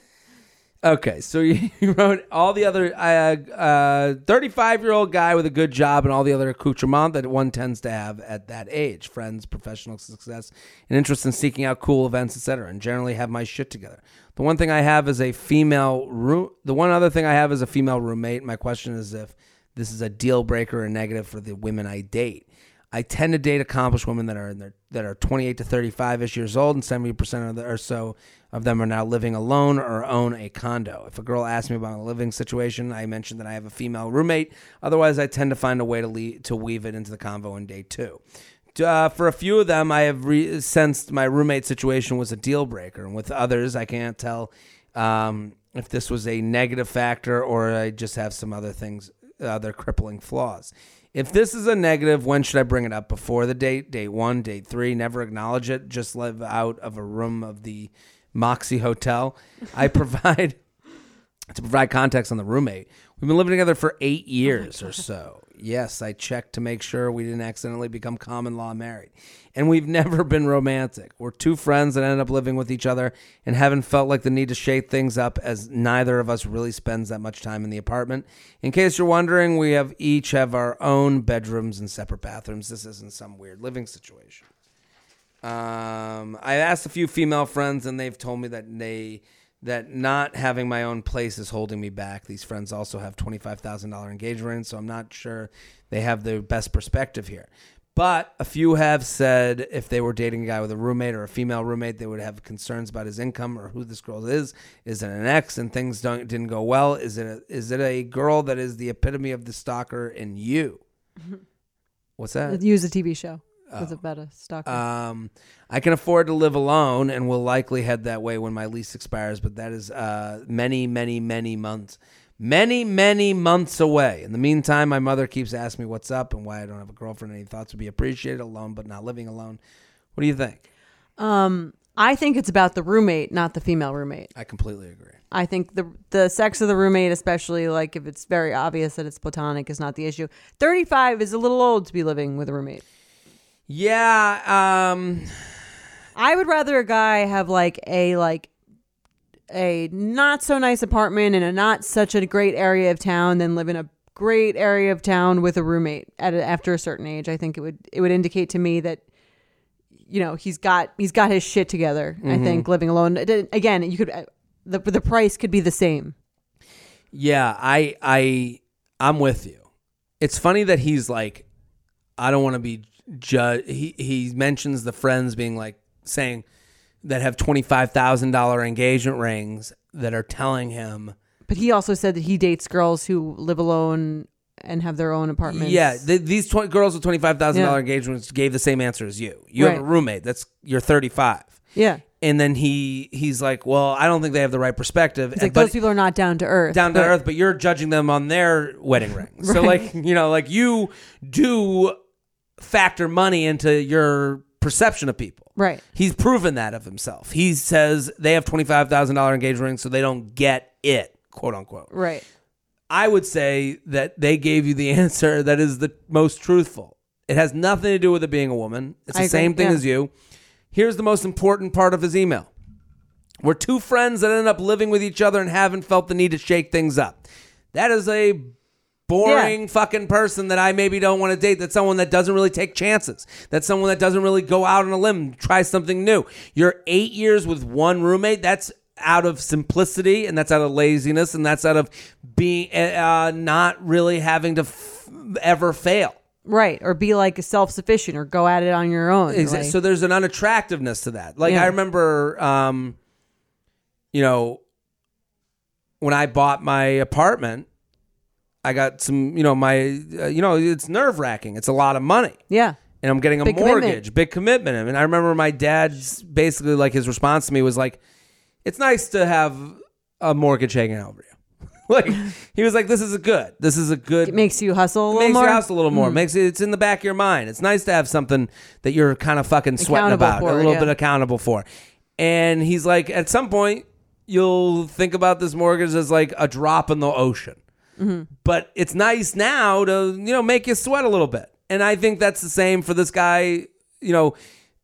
Okay, so you you wrote all the other uh, uh, 35 year old guy with a good job and all the other accoutrement that one tends to have at that age friends, professional success, an interest in seeking out cool events, etc. And generally have my shit together. The one thing I have is a female room. The one other thing I have is a female roommate. My question is if this is a deal breaker or negative for the women I date. I tend to date accomplished women that are in their that are 28 to 35 ish years old, and 70 percent or so of them are now living alone or own a condo. If a girl asks me about a living situation, I mention that I have a female roommate. Otherwise, I tend to find a way to le- to weave it into the convo in day two. Uh, for a few of them, I have re- sensed my roommate situation was a deal breaker, and with others, I can't tell um, if this was a negative factor or I just have some other things, other crippling flaws. If this is a negative, when should I bring it up? Before the date, date one, date three. Never acknowledge it. Just live out of a room of the Moxy Hotel. I provide. To provide context on the roommate, we've been living together for eight years or so. Yes, I checked to make sure we didn't accidentally become common law married. And we've never been romantic. We're two friends that ended up living with each other and haven't felt like the need to shake things up as neither of us really spends that much time in the apartment. In case you're wondering, we have each have our own bedrooms and separate bathrooms. This isn't some weird living situation. Um, I asked a few female friends, and they've told me that they that not having my own place is holding me back. These friends also have twenty five thousand dollar engagement rings, so I'm not sure they have the best perspective here. But a few have said if they were dating a guy with a roommate or a female roommate, they would have concerns about his income or who this girl is. Is it an ex and things don't didn't go well? Is it a, is it a girl that is the epitome of the stalker in you? Mm-hmm. What's that? Use a TV show. Was it about a stalker? Um, I can afford to live alone and will likely head that way when my lease expires, but that is uh, many, many, many months, many, many months away. In the meantime, my mother keeps asking me what's up and why I don't have a girlfriend. Any thoughts would be appreciated alone, but not living alone. What do you think? um, I think it's about the roommate, not the female roommate. I completely agree. I think the the sex of the roommate, especially like if it's very obvious that it's platonic, is not the issue. Thirty five is a little old to be living with a roommate. Yeah. Um, I would rather a guy have like a like a not so nice apartment in a not such a great area of town than live in a great area of town with a roommate at a, after a certain age. I think it would it would indicate to me that you know he's got he's got his shit together. I think living alone again you could the the price could be the same. Yeah, I I I'm with you. It's funny that he's like, I don't want to be judged. He he mentions the friends being like saying that have twenty five thousand dollar engagement rings that are telling him, But he also said that he dates girls who live alone and have their own apartments. yeah, th- these 20, girls with twenty five thousand Yeah. dollar engagements gave the same answer as you. You have a Right. roommate that's you're thirty five. yeah. And then he he's like, well, I don't think they have the right perspective. It's like but those people are not down to earth. down to but- earth, but you're judging them on their wedding ring. So like, you know, like you do factor money into your perception of people. Right. He's proven that of himself. He says they have twenty five thousand dollar engagement rings, so they don't get it, quote unquote. Right. I would say that they gave you the answer that is the most truthful. It has nothing to do with it being a woman. It's the I agree, same thing yeah. as you. Here's the most important part of his email. We're two friends that ended up living with each other and haven't felt the need to shake things up. That is a boring Yeah. fucking person that I maybe don't want to date. That's someone that doesn't really take chances. That's someone that doesn't really go out on a limb, try something new. You're eight years with one roommate. That's out of simplicity and that's out of laziness and that's out of being uh, not really having to f- ever fail. Right. Or be like self sufficient or go at it on your own. Exa- Like- So there's an unattractiveness to that. Like Yeah. I remember, um, you know, when I bought my apartment, I got some, you know, my, uh, you know, it's nerve wracking. It's a lot of money. yeah. And I'm getting a Big mortgage, commitment. big commitment. And I remember my dad's basically like his response to me was like, it's nice to have a mortgage hanging over you. like, he was like, this is a good, this is a good, It makes you hustle a little makes more. your house a little more. Makes it, it's in the back of your mind. It's nice to have something that you're kind of fucking sweating about, for, a little yeah. bit accountable for. And he's like, at some point, you'll think about this mortgage as like a drop in the ocean. Mm-hmm. But it's nice now to you know make you sweat a little bit. And I think that's the same for this guy. You know.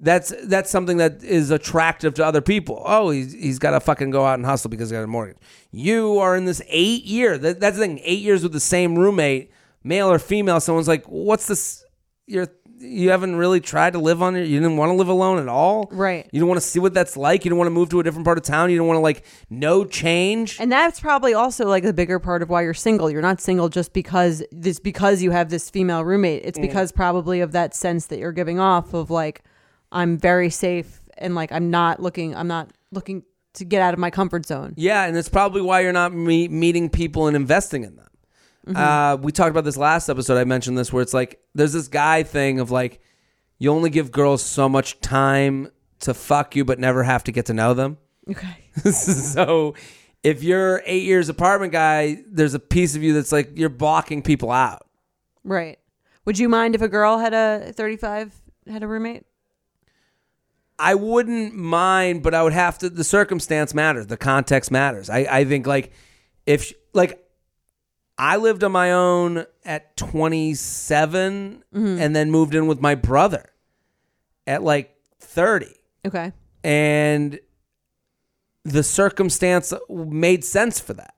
That's that's something that is attractive to other people. Oh, he's he's got to fucking go out and hustle because he got a mortgage. You are in this eight year. That, that's the thing. Eight years with the same roommate, male or female. Someone's like, "What's this? You're you haven't really tried to live on it. You didn't want to live alone at all, Right. You don't want to see what that's like. You don't want to move to a different part of town. You don't want to like no change. And that's probably also like the bigger part of why you're single. You're not single just because this because you have this female roommate. It's mm. because probably of that sense that you're giving off of like I'm very safe and like I'm not looking I'm not looking to get out of my comfort zone. Yeah, and it's probably why you're not me- meeting people and investing in them. Uh, we talked about this last episode. I mentioned this where it's like there's this guy thing of like you only give girls so much time to fuck you, but never have to get to know them. Okay. so if you're eight years apartment guy, there's a piece of you that's like you're blocking people out. Right. Would you mind if a girl had a 35 had a roommate? I wouldn't mind, but I would have to. The circumstance matters. The context matters. I, I think like if she, like I lived on my own at 27 Mm-hmm. and then moved in with my brother at like 30 Okay. and the circumstance made sense for that.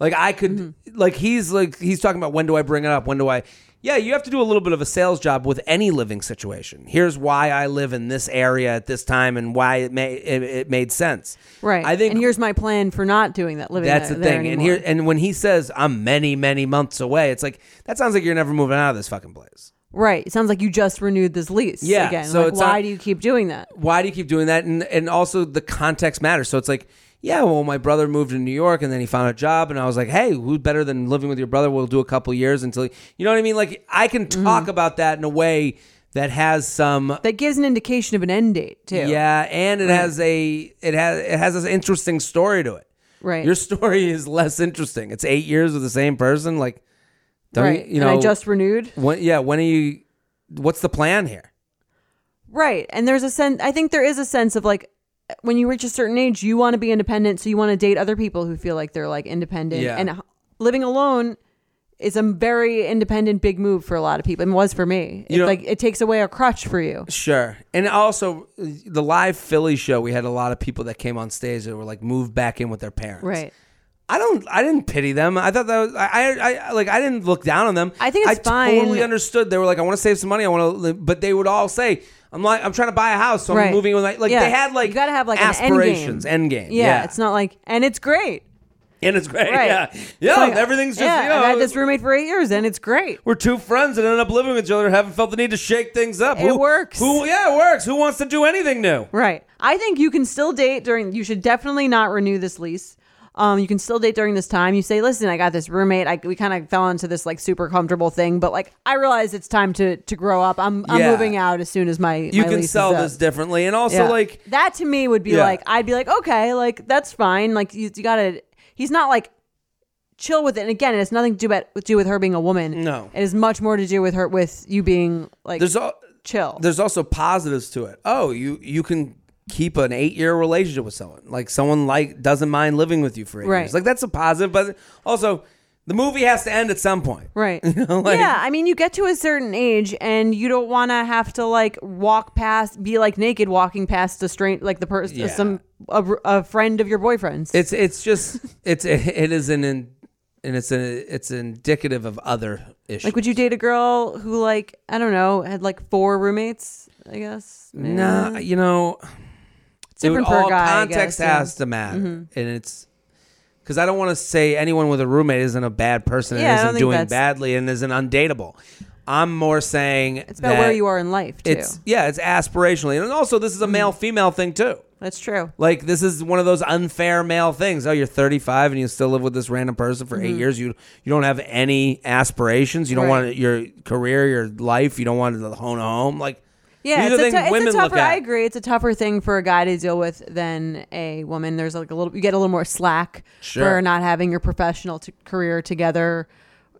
Like I could Mm-hmm. like he's like he's talking about when do I bring it up? When do I Yeah, you have to do a little bit of a sales job with any living situation. Here's why I live in this area at this time and why it made it, it made sense. Right. I think and here's my plan for not doing that. Living that's the thing. And here and when he says I'm many many months away, it's like that sounds like you're never moving out of this fucking place. right. It sounds like you just renewed this lease. Yeah, Again. so like, why not- do you keep doing that? why do you keep doing that? And and also the context matters. So it's like, yeah, well, my brother moved to New York and then he found a job, and I was like, hey, who's better than living with your brother? We'll do a couple years until you know what I mean. Like I can Mm-hmm. talk about that in a way that has some. That gives an indication of an end date too. Yeah, and it has a it has it has an interesting story to it. Right. Your story is less interesting. It's eight years with the same person. Like, don't right. you, you know? and I just renewed. when, yeah. When are you? What's the plan here? Right. And there's a sense, I think there is a sense of like, when you reach a certain age, you want to be independent. So you want to date other people who feel like they're like independent. Yeah. And living alone is a very independent, big move for a lot of people. And was for me. You It, know- like, it takes away a crutch for you. Sure. And also, the live Philly show, we had a lot of people that came on stage that were like moved back in with their parents. Right. I don't. I didn't pity them. I thought that was. I. I, I like. I didn't look down on them. I think it's I fine. totally understood. They were like, I want to save some money. I want to. But they would all say, I'm like, I'm trying to buy a house, so I'm Right. moving with my. Like Yeah. they had like You gotta have, like, an end game. aspirations, end game. Yeah. It's not like, and it's great. and it's great. Right. Yeah. Yeah. Like, everything's just. yeah, you know, I've had this roommate for eight years and it's great. we're two friends and ended up living with each other, haven't felt the need to shake things up. It works. Who? Yeah, it works. Who wants to do anything new? Right. I think you can still date during. You should definitely not renew this lease. Um, you can still date during this time. You say, "Listen, I got this roommate. I, we kind of fell into this like super comfortable thing, but like I realize it's time to to grow up. I'm I'm Yeah. moving out as soon as my You my can lease sell is up. this differently, and also Yeah. like that to me would be Yeah. like I'd be like okay, like that's fine. Like you, you gotta. He's not like chill with it. And again, it has nothing to do about do with her being a woman. No. it has much more to do with her with you being like there's al- chill. there's also positives to it. Oh, you you can keep an eight year relationship with someone. Like someone like doesn't mind living with you for eight Right. years. Like that's a positive, but also the movie has to end at some point. Right. know, like- yeah, I mean, you get to a certain age, and you don't want to have to like walk past, be like naked walking past a strange, like the person, Yeah. some a, a friend of your boyfriend's. It's it's just it's it is an in, and it's a it's indicative of other issues. like, would you date a girl who like I don't know had like four roommates? I guess. Nah, you know, different it would- all guy. Context guess, yeah. Mm-hmm. to matter, and it's because I don't want to say anyone with a roommate isn't a bad person Yeah, and don't isn't doing badly and isn't undateable. I'm more saying It's about where you are in life too. It's yeah, it's aspirationally, and also this is a male female thing too. That's true. Like this is one of those unfair male things. Oh, you're 35 and you still live with this random person for Mm-hmm. eight years. You you don't have any aspirations. You don't Right. want your career, your life. You don't want to hone a home. Like Yeah, these it's, are a, things tou- it's a tougher. I agree. It's a tougher thing for a guy to deal with than a woman. There's like a little. You get a little more slack Sure. for not having your professional t- career together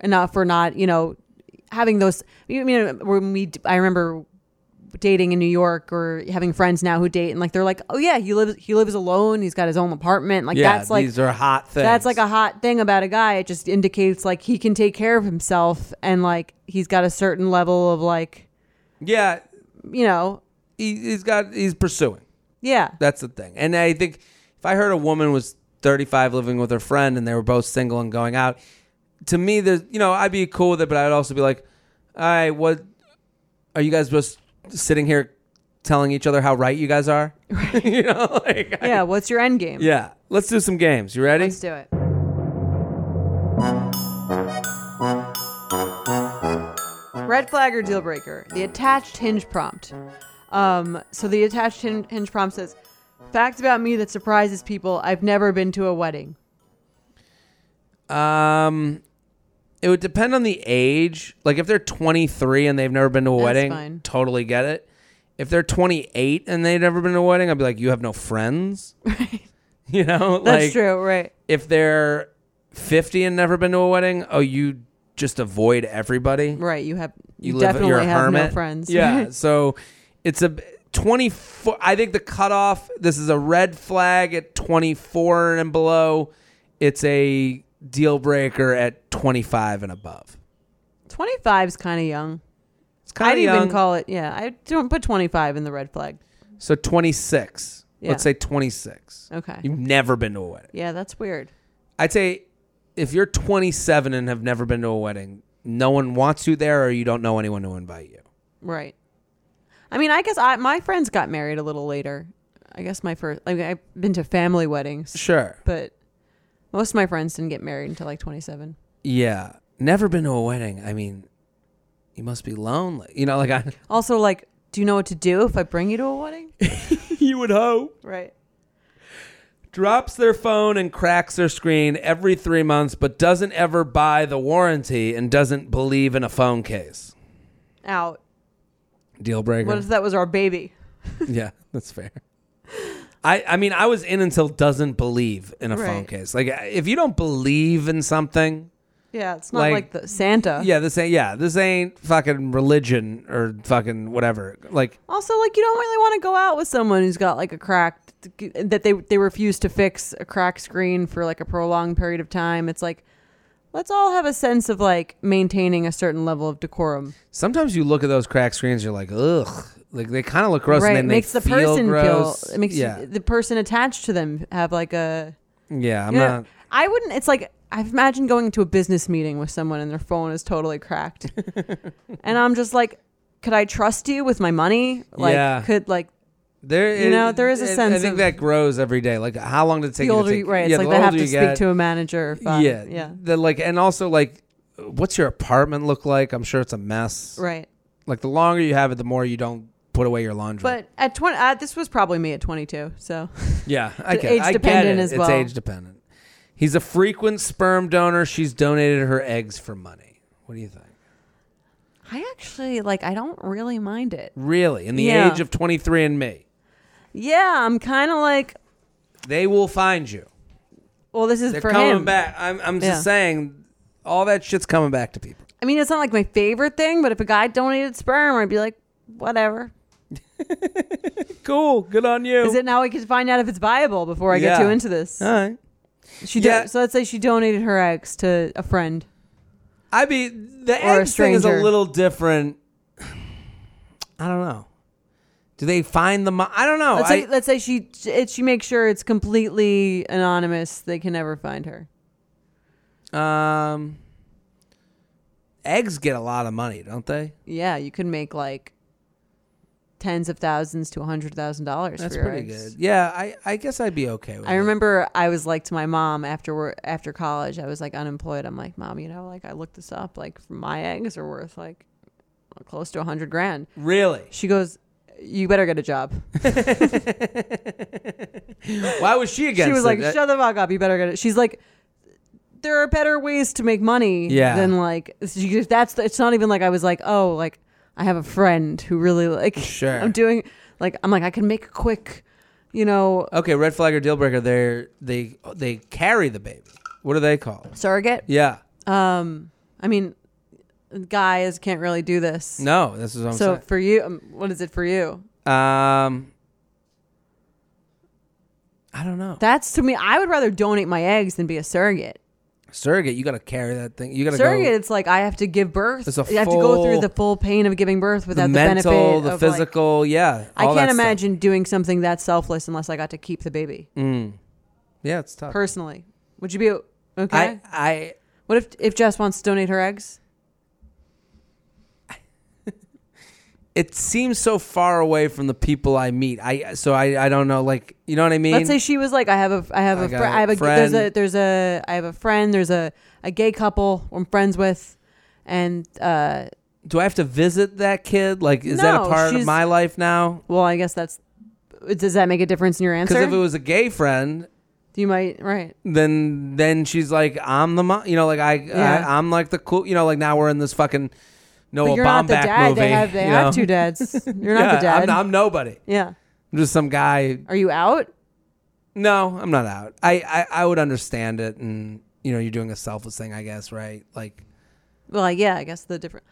enough, or not. You know, having those. You mean when we? I remember dating in New York or having friends now who date and like they're like, oh yeah, he lives he lives alone. He's got his own apartment. Like yeah, that's like these are hot things. that's like a hot thing about a guy. It just indicates like he can take care of himself and like he's got a certain level of like yeah. You know He, he's got he's pursuing. yeah That's the thing. And I think if I heard a woman was 35 living with her friend and they were both single and going out, to me, there's, you know, I'd be cool with it, but I'd also be like, all right, what are you guys just sitting here telling each other how right you guys are? you know, like, I- yeah. What's your end game? yeah. Let's do some games. You ready? Let's do it. Red flag or deal breaker? The attached hinge prompt. Um, so the attached hin- hinge prompt says, "Fact about me that surprises people: I've never been to a wedding." Um, it would depend on the age. Like if they're 23 and they've never been to a That's wedding, fine. totally get it. If they're 28 and they've never been to a wedding, I'd be like, you have no friends. Right. You know, That's like true, right? if they're 50 and never been to a wedding, oh, you just avoid everybody. Right. You have you, You live, definitely you're a have hermit. no friends. Yeah. so it's a 24. I think the cutoff. This is a red flag at 24 and below. it's a deal breaker at 25 and above. 25 is kind of young. It's kind I'd young. even call it, yeah, I don't put 25 in the red flag. so 26. Yeah. Let's say 26. Okay. You've never been to a wedding. Yeah, that's weird. I'd say if you're 27 and have never been to a wedding, no one wants you there or you don't know anyone to invite you. Right. I mean, I guess I, my friends got married a little later. I guess my first, like, I've been to family weddings, Sure. but most of my friends didn't get married until like 27. Yeah. Never been to a wedding. I mean, you must be lonely. You know, like I Also, like, do you know what to do if I bring you to a wedding? you would hope. right. Drops their phone and cracks their screen every 3 months but doesn't ever buy the warranty and doesn't believe in a phone case. Out. Deal breaker. What if that was our baby? yeah, that's fair. I, I mean, I was in until doesn't believe in a phone case. Like, if you don't believe in something, Yeah, it's not Like- like, the Santa. yeah, this ain't yeah, this ain't fucking religion or fucking whatever. Like, Also, like, you don't really want to go out with someone who's got like a cracked that they they refuse to fix a cracked screen for like a prolonged period of time. It's like let's all have a sense of like maintaining a certain level of decorum. sometimes you look at those cracked screens, you're like, ugh, like they kind of look gross, right, and then it makes the person gross. feel. It makes yeah, the person attached to them have like a. yeah. I'm you know, not. I wouldn't. It's like I've imagined going to a business meeting with someone and their phone is totally cracked, and I'm just like, could I trust you with my money? Like, Yeah. could like There, you know, there is a sense I think of- that grows every day. Like, how long did it take the you older to you, take? right? It's yeah, like the they have to speak get- to a manager. Yeah, yeah, The, like, and also like, what's your apartment look like? I'm sure it's a mess. right. Like, the longer you have it, the more you don't put away your laundry. But at twenty, uh, this was probably me at twenty-two. So yeah, I It's get, age I get dependent it. as It's well. age dependent. He's a frequent sperm donor. She's donated her eggs for money. What do you think? I actually like. I don't really mind it. Really, in the Yeah. age of 23andMe, Yeah, I'm kind of like. they will find you. Well, this is They're for coming him. back. I'm, I'm Yeah. just saying, all that shit's coming back to people. I mean, it's not like my favorite thing, but if a guy donated sperm, I'd be like, whatever. Cool. Good on you. Is it now? I can find out if it's viable before I get Yeah. too into this. All right. She yeah. do- so let's say she donated her eggs to a friend. I mean, the Or a eggs thing is a stranger. little different. I don't know. Do they find the? Mo- I don't know. Let's Oh, I, say let's say she it, she makes sure it's completely anonymous. They can never find her. um, eggs get a lot of money, don't they? Yeah, you can make like tens of thousands to a hundred thousand dollars. That's for your pretty eggs. good. Yeah, I, I guess I'd be okay with I it. remember I was like to my mom after after college. I was like unemployed. I'm like, mom, you know, like I looked this up. Like my eggs are worth like close to a hundred grand. Really? She goes, you better get a job. Why was she against she was it? like, shut the fuck up. You better get it. She's like. There are better ways to make money Yeah. than like that's the, it's not even like I was like oh like I have a friend who really like Sure. I'm doing like I'm like I can make a quick you know Okay, red flag or deal breaker. They they they carry the baby. What are they called? surrogate Yeah. Um, I mean, guys can't really do this. No, this is what I'm so for you, um, what is it for you? Um, I don't know. That's to me. I would rather donate my eggs than be a surrogate. Surrogate, you got to carry that thing. You got to Surrogate, go. it's like I have to give birth. It's a I have to go through the full pain of giving birth The without the, mental, benefit the of like- physical, yeah. I all can't stuff. imagine doing something that selfless unless I got to keep the baby. Mm. Yeah, it's tough. Personally, would you be okay? I, I, what if if Jess wants to donate her eggs? It seems so far away from the people I meet. I, so I, I don't know. Like, you know what I mean? Let's say she was like, I have a, I have I a, fr- I have a, friend. there's a, there's a, I have a friend. There's a, a gay couple I'm friends with, and uh, Do I have to visit that kid? Like, is that a part of my life now? well, I guess that's. Does that make a difference in your answer? Because if it was a gay friend, you might right. then then she's like, I'm the mom. You know, like I, Yeah. I I'm like the cool. You know, like now we're in this fucking Noah but you're not the dad. movie. They have, they you have know? two dads. You're not yeah, the dad. I'm, I'm nobody. yeah. I'm just some guy. Are you out? No, I'm not out. I, I I would understand it, and you know, you're doing a selfless thing, I guess, right? Like, Well, yeah. I guess the different.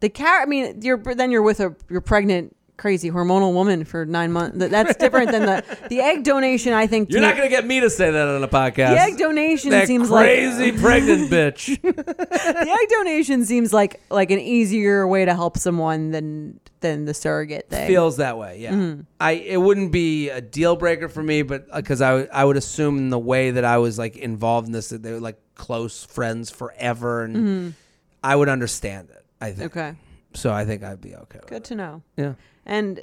The car. I mean, you're then you're with a you're pregnant crazy hormonal woman for nine months. That's different than the the egg donation. I think You're not gonna get me to say that on a podcast. the egg donation that seems crazy like pregnant bitch. the egg donation seems like like an easier way to help someone than than the surrogate thing. Feels that way, yeah. Mm-hmm. I it wouldn't be a deal breaker for me, but because I would- I would assume in the way that I was like involved in this that they were like close friends forever, and I would understand it. I think. Mm-hmm. okay, So I think I'd be okay. Good to know. Yeah. And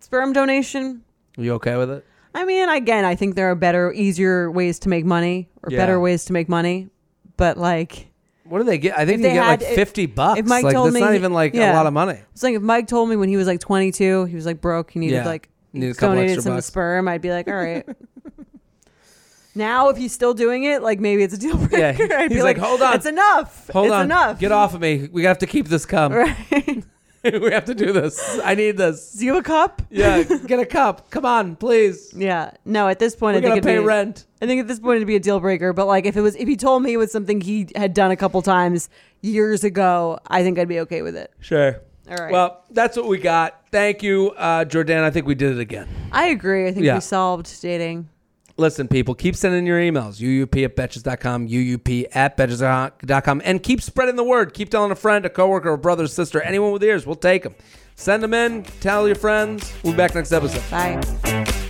sperm donation. Are you okay with it? I mean, again, I think there are better, easier ways to make money or Yeah. better ways to make money. But like, What do they get? I think they they get like had- if- fifty bucks. if Mike like told that's me not even like a lot of money. it's like if Mike told me when he was like 22, he was like broke, he needed Yeah. like Need donated some bucks. sperm, I'd be like, all right. now, if he's still doing it, like maybe it's a deal breaker. Yeah, I'd be he's like, "Hold on. it's enough. Hold it's on, enough. get off of me. We have to keep this cum. Right? we have to do this. I need this. Do you have a cup? Yeah, get a cup. Come on, please. Yeah. No, at this point, We I think gotta it'd pay be, rent. I think at this point it'd be a deal breaker. But like if it was, if he told me it was something he had done a couple times years ago, I think I'd be okay with it. Sure. All right. Well, that's what we got. Thank you, uh, Jordan. I think we did it again. I agree. I think Yeah. we solved dating. Listen, people, keep sending your emails. UUP at betches.com, UUP at betches.com, and keep spreading the word. Keep telling a friend, a coworker, a brother, sister, anyone with ears. We'll take them. Send them in. Tell your friends. We'll be back next episode. Bye.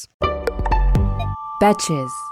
Betches.